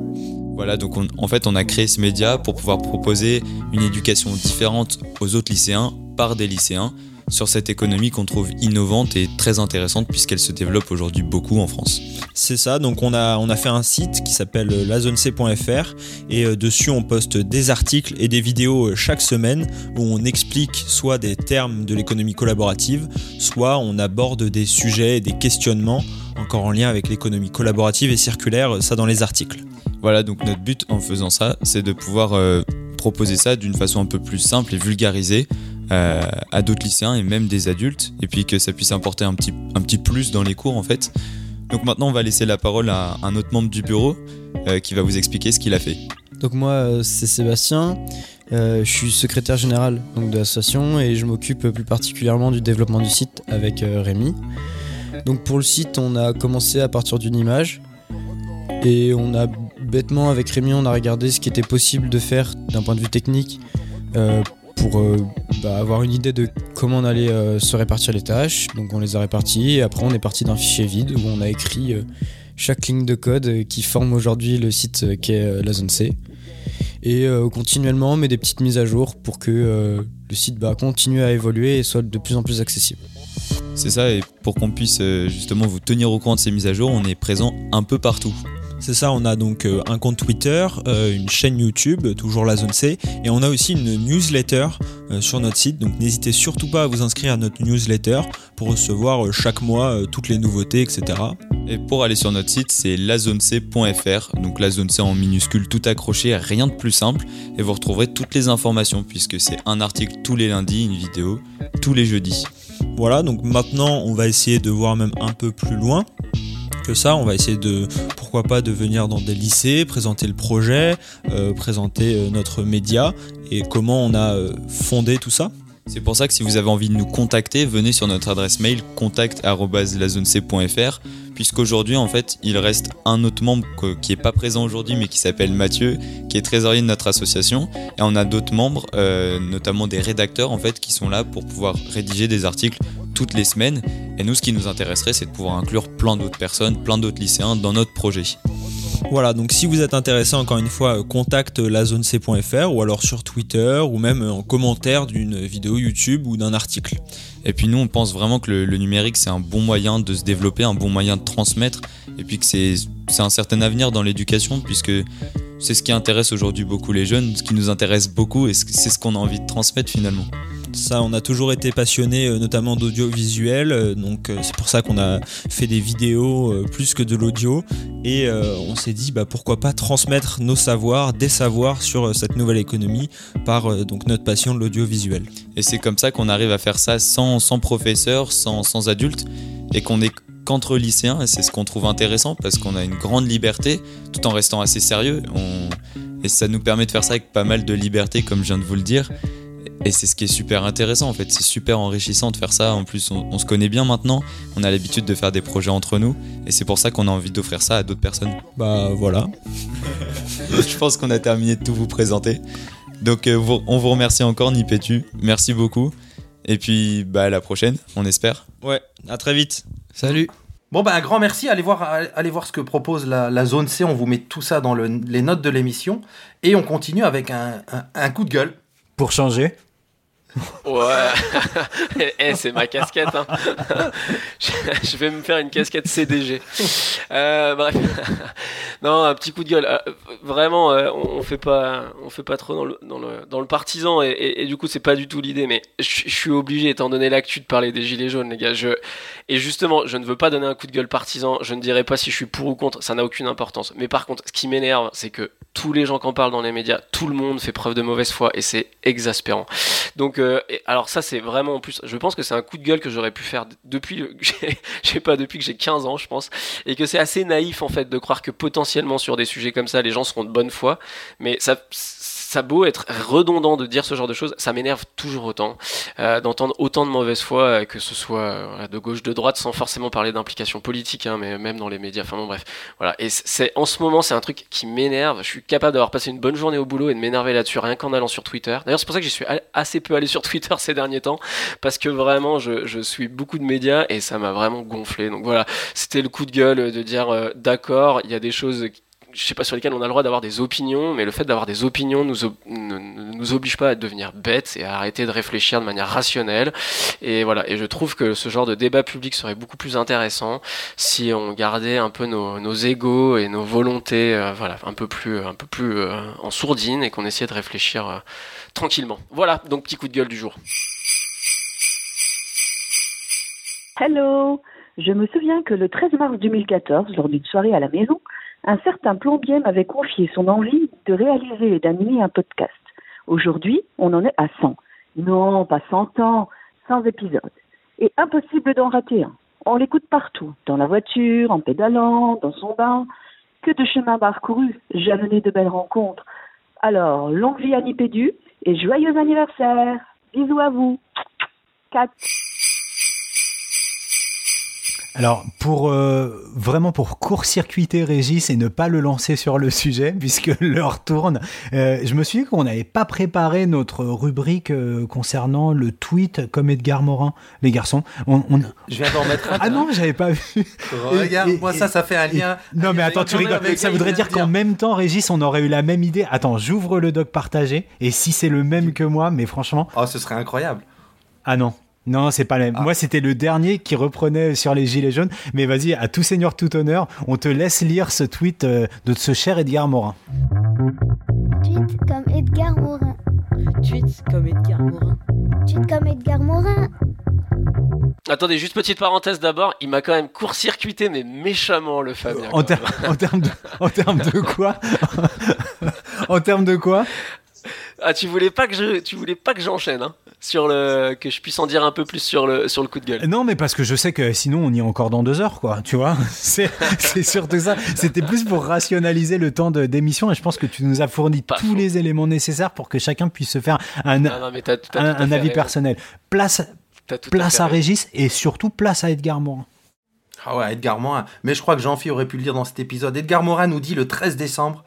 [SPEAKER 19] Voilà, donc on- en fait on a créé ce média pour pouvoir proposer une éducation différente aux autres lycéens par des lycéens sur cette économie qu'on trouve innovante et très intéressante puisqu'elle se développe aujourd'hui beaucoup en France.
[SPEAKER 20] C'est ça, donc on a, on a fait un site qui s'appelle euh, lazonec.fr et euh, dessus on poste des articles et des vidéos euh, chaque semaine où on explique soit des termes de l'économie collaborative, soit on aborde des sujets et des questionnements encore en lien avec l'économie collaborative et circulaire, euh, ça dans les articles.
[SPEAKER 19] Voilà, donc notre but en faisant ça, c'est de pouvoir euh, proposer ça d'une façon un peu plus simple et vulgarisée euh, à d'autres lycéens et même des adultes, et puis que ça puisse apporter un petit, un petit plus dans les cours en fait. Donc maintenant, on va laisser la parole à un autre membre du bureau euh, qui va vous expliquer ce qu'il a fait.
[SPEAKER 21] Donc moi c'est Sébastien, Euh, je suis secrétaire général donc, de l'association et je m'occupe plus particulièrement du développement du site avec euh, Rémi. Donc pour le site on a commencé à partir d'une image et on a bêtement avec Rémi on a regardé ce qui était possible de faire d'un point de vue technique euh, pour euh, bah, avoir une idée de comment on allait euh, se répartir les tâches. Donc on les a réparties et après on est parti d'un fichier vide où on a écrit chaque ligne de code qui forme aujourd'hui le site qu'est la zone C. Et continuellement on met des petites mises à jour pour que le site bah, continue à évoluer et soit de plus en plus accessible.
[SPEAKER 19] C'est ça, et pour qu'on puisse euh, justement vous tenir au courant de ces mises à jour, on est présent un peu partout.
[SPEAKER 20] C'est ça, on a donc euh, un compte Twitter, euh, une chaîne YouTube, toujours la zone C, et on a aussi une newsletter sur notre site. Donc n'hésitez surtout pas à vous inscrire à notre newsletter pour recevoir chaque mois toutes les nouveautés, etc.
[SPEAKER 19] Et pour aller sur notre site, c'est lazonec.fr, donc la zone C en minuscule tout accroché, rien de plus simple, et vous retrouverez toutes les informations puisque c'est un article tous les lundis, une vidéo tous les jeudis.
[SPEAKER 20] Voilà, donc maintenant on va essayer de voir même un peu plus loin que ça. On va essayer de, pourquoi pas, de venir dans des lycées, présenter le projet, euh, présenter euh, notre média et comment on a euh, fondé tout ça.
[SPEAKER 19] C'est pour ça que si vous avez envie de nous contacter, venez sur notre adresse mail contact@lazonec.fr puisqu'aujourd'hui en fait, il reste un autre membre qui est pas présent aujourd'hui mais qui s'appelle Mathieu, qui est trésorier de notre association et on a d'autres membres euh, notamment des rédacteurs en fait qui sont là pour pouvoir rédiger des articles toutes les semaines et nous ce qui nous intéresserait c'est de pouvoir inclure plein d'autres personnes, plein d'autres lycéens dans notre projet.
[SPEAKER 20] Voilà, donc si vous êtes intéressé, encore une fois, euh, contacte lazonec.fr ou alors sur Twitter ou même euh, en commentaire d'une vidéo YouTube ou d'un article.
[SPEAKER 19] Et puis nous, on pense vraiment que le, le numérique, c'est un bon moyen de se développer, un bon moyen de transmettre, et puis que c'est c'est un certain avenir dans l'éducation, puisque c'est ce qui intéresse aujourd'hui beaucoup les jeunes, ce qui nous intéresse beaucoup, et c'est ce qu'on a envie de transmettre finalement.
[SPEAKER 20] Ça, on a toujours été passionné, euh, notamment d'audiovisuel, euh, donc euh, c'est pour ça qu'on a fait des vidéos plus que de l'audio, et euh, on s'est dit bah, pourquoi pas transmettre nos savoirs, des savoirs sur cette nouvelle économie par euh, donc notre passion de l'audiovisuel.
[SPEAKER 19] Et c'est comme ça qu'on arrive à faire ça sans, sans professeur, sans, sans adulte, et qu'on est qu'entre lycéens, et c'est ce qu'on trouve intéressant, parce qu'on a une grande liberté, tout en restant assez sérieux, on... et ça nous permet de faire ça avec pas mal de liberté, comme je viens de vous le dire, et c'est ce qui est super intéressant en fait, c'est super enrichissant de faire ça, en plus on, on se connaît bien maintenant, on a l'habitude de faire des projets entre nous, et c'est pour ça qu'on a envie d'offrir ça à d'autres personnes.
[SPEAKER 20] Bah voilà.
[SPEAKER 19] je pense qu'on a terminé de tout vous présenter. Donc euh, on vous remercie encore Nipetu, merci beaucoup. Et puis bah à la prochaine, on espère.
[SPEAKER 20] Ouais, à très vite.
[SPEAKER 21] Salut.
[SPEAKER 5] Bon, bah, un grand merci. Allez voir, allez voir ce que propose la, la zone C. On vous met tout ça dans le- les notes de l'émission. Et on continue avec un, un- un coup de gueule.
[SPEAKER 7] Pour changer
[SPEAKER 6] Ouais, Eh, c'est ma casquette. hein. Je vais me faire une casquette CDG. Euh, bref, non, un petit coup de gueule. Euh, Vraiment, euh, on fait pas, on fait pas trop dans le, dans le, dans le partisan et, du coup, c'est pas du tout l'idée. Mais je, suis obligé, étant donné l'actu, de parler des gilets jaunes, les gars. Et justement, je ne veux pas donner un coup de gueule partisan. Je ne dirai pas si je suis pour ou contre. Ça n'a aucune importance. Mais par contre, ce qui m'énerve, c'est que tous les gens qui en parlent dans les médias, tout le monde fait preuve de mauvaise foi et c'est exaspérant. Donc, euh, alors ça, c'est vraiment en plus. Je pense que c'est un coup de gueule que j'aurais pu faire depuis, je pas, depuis que j'ai 15 ans, je pense, et que c'est assez naïf en fait de croire que potentiellement sur des sujets comme ça, les gens seront de bonne foi. Mais ça a beau être redondant de dire ce genre de choses, ça m'énerve toujours autant euh, d'entendre autant de mauvaise foi, euh, que ce soit euh, de gauche, de droite, sans forcément parler d'implication politique, hein, mais même dans les médias. Enfin bon, bref, voilà. Et c'est en ce moment, c'est un truc qui m'énerve. Je suis capable d'avoir passé une bonne journée au boulot et de m'énerver là-dessus rien qu'en allant sur Twitter. D'ailleurs, c'est pour ça que j'y suis assez peu allé sur Twitter ces derniers temps, parce que vraiment, je, suis beaucoup de médias et ça m'a vraiment gonflé. Donc voilà, c'était le coup de gueule de dire d'accord, il y a des choses je sais pas sur lesquelles on a le droit d'avoir des opinions, mais le fait d'avoir des opinions nous ne nous oblige pas à devenir bêtes et à arrêter de réfléchir de manière rationnelle. Et voilà. Et je trouve que ce genre de débat public serait beaucoup plus intéressant si on gardait un peu nos, nos égos et nos volontés, euh, voilà, un peu plus, un peu plus euh, en sourdine et qu'on essayait de réfléchir euh, tranquillement. Voilà. Donc petit coup de gueule du jour.
[SPEAKER 22] Hello Je me souviens que le 13 mars 2014, lors d'une soirée à la maison, un certain plombier m'avait confié son envie de réaliser et d'animer un podcast. Aujourd'hui, on en est à 100. Non, pas 100 ans, 100 épisodes. Et impossible d'en rater un. On l'écoute partout, dans la voiture, en pédalant, dans son bain. Que de chemins parcourus, jalonnés de belles rencontres. Alors, longue vie à Nipédu et joyeux anniversaire Bisous à vous 4
[SPEAKER 7] Alors, pour euh, vraiment pour court-circuiter Régis et ne pas le lancer sur le sujet, puisque l'heure tourne, euh, je me suis dit qu'on n'avait pas préparé notre rubrique euh, concernant le tweet comme Edgar Morin, les garçons. On, on-
[SPEAKER 5] Je viens d'en mettre un.
[SPEAKER 7] Ah non, j'avais pas vu.
[SPEAKER 5] Regarde,
[SPEAKER 7] Et-
[SPEAKER 5] moi
[SPEAKER 7] et-
[SPEAKER 5] ça, ça fait un lien.
[SPEAKER 7] Non mais attends, tu rigoles. Ça voudrait dire qu'en même temps, Régis, on aurait eu la même idée. Attends, j'ouvre le doc partagé et si c'est le même que moi, mais franchement.
[SPEAKER 5] Oh, ce serait incroyable.
[SPEAKER 7] Ah non. Non, c'est pas le même. Moi, c'était le dernier qui reprenait sur les gilets jaunes. Mais vas-y, à tout seigneur, tout honneur, on te laisse lire ce tweet euh, de ce cher Edgar Morin.
[SPEAKER 3] Tweet comme Edgar Morin.
[SPEAKER 15] Tweet comme Edgar Morin.
[SPEAKER 3] Tweet comme Edgar Morin.
[SPEAKER 6] Attendez, juste petite parenthèse d'abord, il m'a quand même court-circuité, mais méchamment le Fabien.
[SPEAKER 7] En, ter- en termes de, en termes de quoi? En termes de quoi?
[SPEAKER 6] Ah, tu voulais pas que je, tu voulais pas que j'enchaîne, hein, sur le, que je puisse en dire un peu plus sur le, sur le coup de gueule.
[SPEAKER 7] Non, mais parce que je sais que sinon on y est encore dans deux heures, quoi. Tu vois, c'est c'est surtout ça. C'était plus pour rationaliser le temps de- d'émission et je pense que tu nous as fourni tous les éléments nécessaires pour que chacun puisse se faire un,
[SPEAKER 6] Non, non, mais t'as- t'as
[SPEAKER 7] un, avis personnel. Place,
[SPEAKER 6] à
[SPEAKER 7] place à. Régis et surtout place à Edgar Morin.
[SPEAKER 5] Ah ouais, Edgar Morin. Mais je crois que Jean-Phi aurait pu le dire dans cet épisode. Edgar Morin nous dit le 13 décembre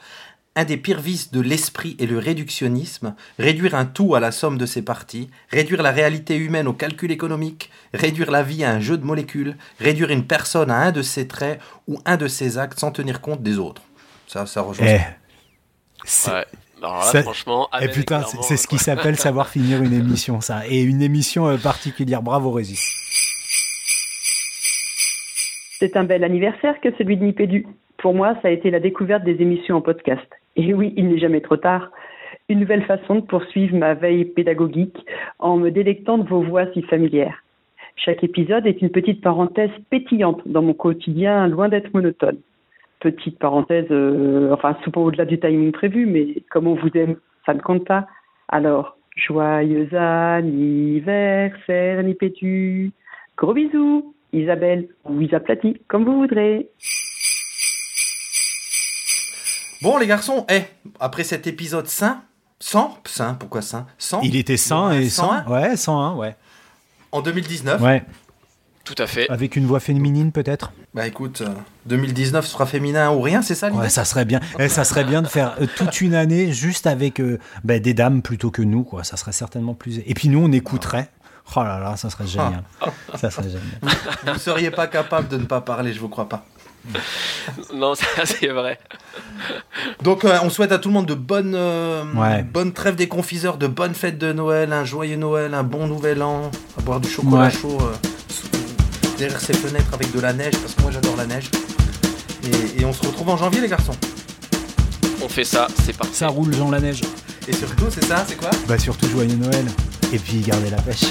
[SPEAKER 5] un des pires vices de l'esprit est le réductionnisme, réduire un tout à la somme de ses parties, réduire la réalité humaine au calcul économique, réduire la vie à un jeu de molécules, réduire une personne à un de ses traits ou un de ses actes sans tenir compte des autres. Ça, ça rejoint.
[SPEAKER 7] Eh,
[SPEAKER 6] Ouais. Alors là,
[SPEAKER 7] Ça-
[SPEAKER 6] franchement,
[SPEAKER 7] Et
[SPEAKER 6] Amen,
[SPEAKER 7] putain, c'est ce qui s'appelle savoir finir une émission, ça. Et une émission euh, particulière. Bravo, Régis.
[SPEAKER 22] C'est un bel anniversaire que celui de Nipédu. Pour moi, ça a été la découverte des émissions en podcast. Et oui, il n'est jamais trop tard. Une nouvelle façon de poursuivre ma veille pédagogique en me délectant de vos voix si familières. Chaque épisode est une petite parenthèse pétillante dans mon quotidien, loin d'être monotone. Petite parenthèse, euh, enfin souvent au-delà du timing prévu, mais comme on vous aime, ça ne compte pas. Alors, joyeux anniversaire, Nipédu. Gros bisous, Isabelle ou Isaplati, comme vous voudrez.
[SPEAKER 5] Bon, les garçons, eh, après cet épisode sain, 100, sain, pourquoi sain 100
[SPEAKER 7] Il était 100 et 100.
[SPEAKER 5] 101
[SPEAKER 7] Ouais, 101, ouais.
[SPEAKER 5] En 2019
[SPEAKER 7] Ouais.
[SPEAKER 6] Tout à fait.
[SPEAKER 7] Avec une voix féminine, peut-être?
[SPEAKER 5] Bah écoute, euh, 2019 sera féminin ou rien, c'est ça l'idée?
[SPEAKER 7] Ouais, ça serait bien. Eh, ça serait bien de faire euh, toute une année juste avec euh, bah, des dames plutôt que nous, quoi. Ça serait certainement plus. Et puis nous, on écouterait. Oh là là, ça serait génial. Ça serait génial.
[SPEAKER 5] Vous ne seriez pas capable de ne pas parler, je vous crois pas.
[SPEAKER 6] non, ça c'est vrai.
[SPEAKER 5] Donc euh, on souhaite à tout le monde de bonnes, euh,
[SPEAKER 7] Ouais.
[SPEAKER 5] bonnes trêves des confiseurs, de bonnes fêtes de Noël, un joyeux Noël, un bon nouvel an, à boire du chocolat
[SPEAKER 7] Ouais.
[SPEAKER 5] chaud euh, derrière ses fenêtres avec de la neige, parce que moi j'adore la neige. Et, et on se retrouve en janvier les garçons.
[SPEAKER 6] On fait ça, c'est parti.
[SPEAKER 7] Ça roule, Jean la neige.
[SPEAKER 5] Et surtout, c'est ça, c'est quoi?
[SPEAKER 7] Bah surtout joyeux Noël. Et puis gardez la pêche.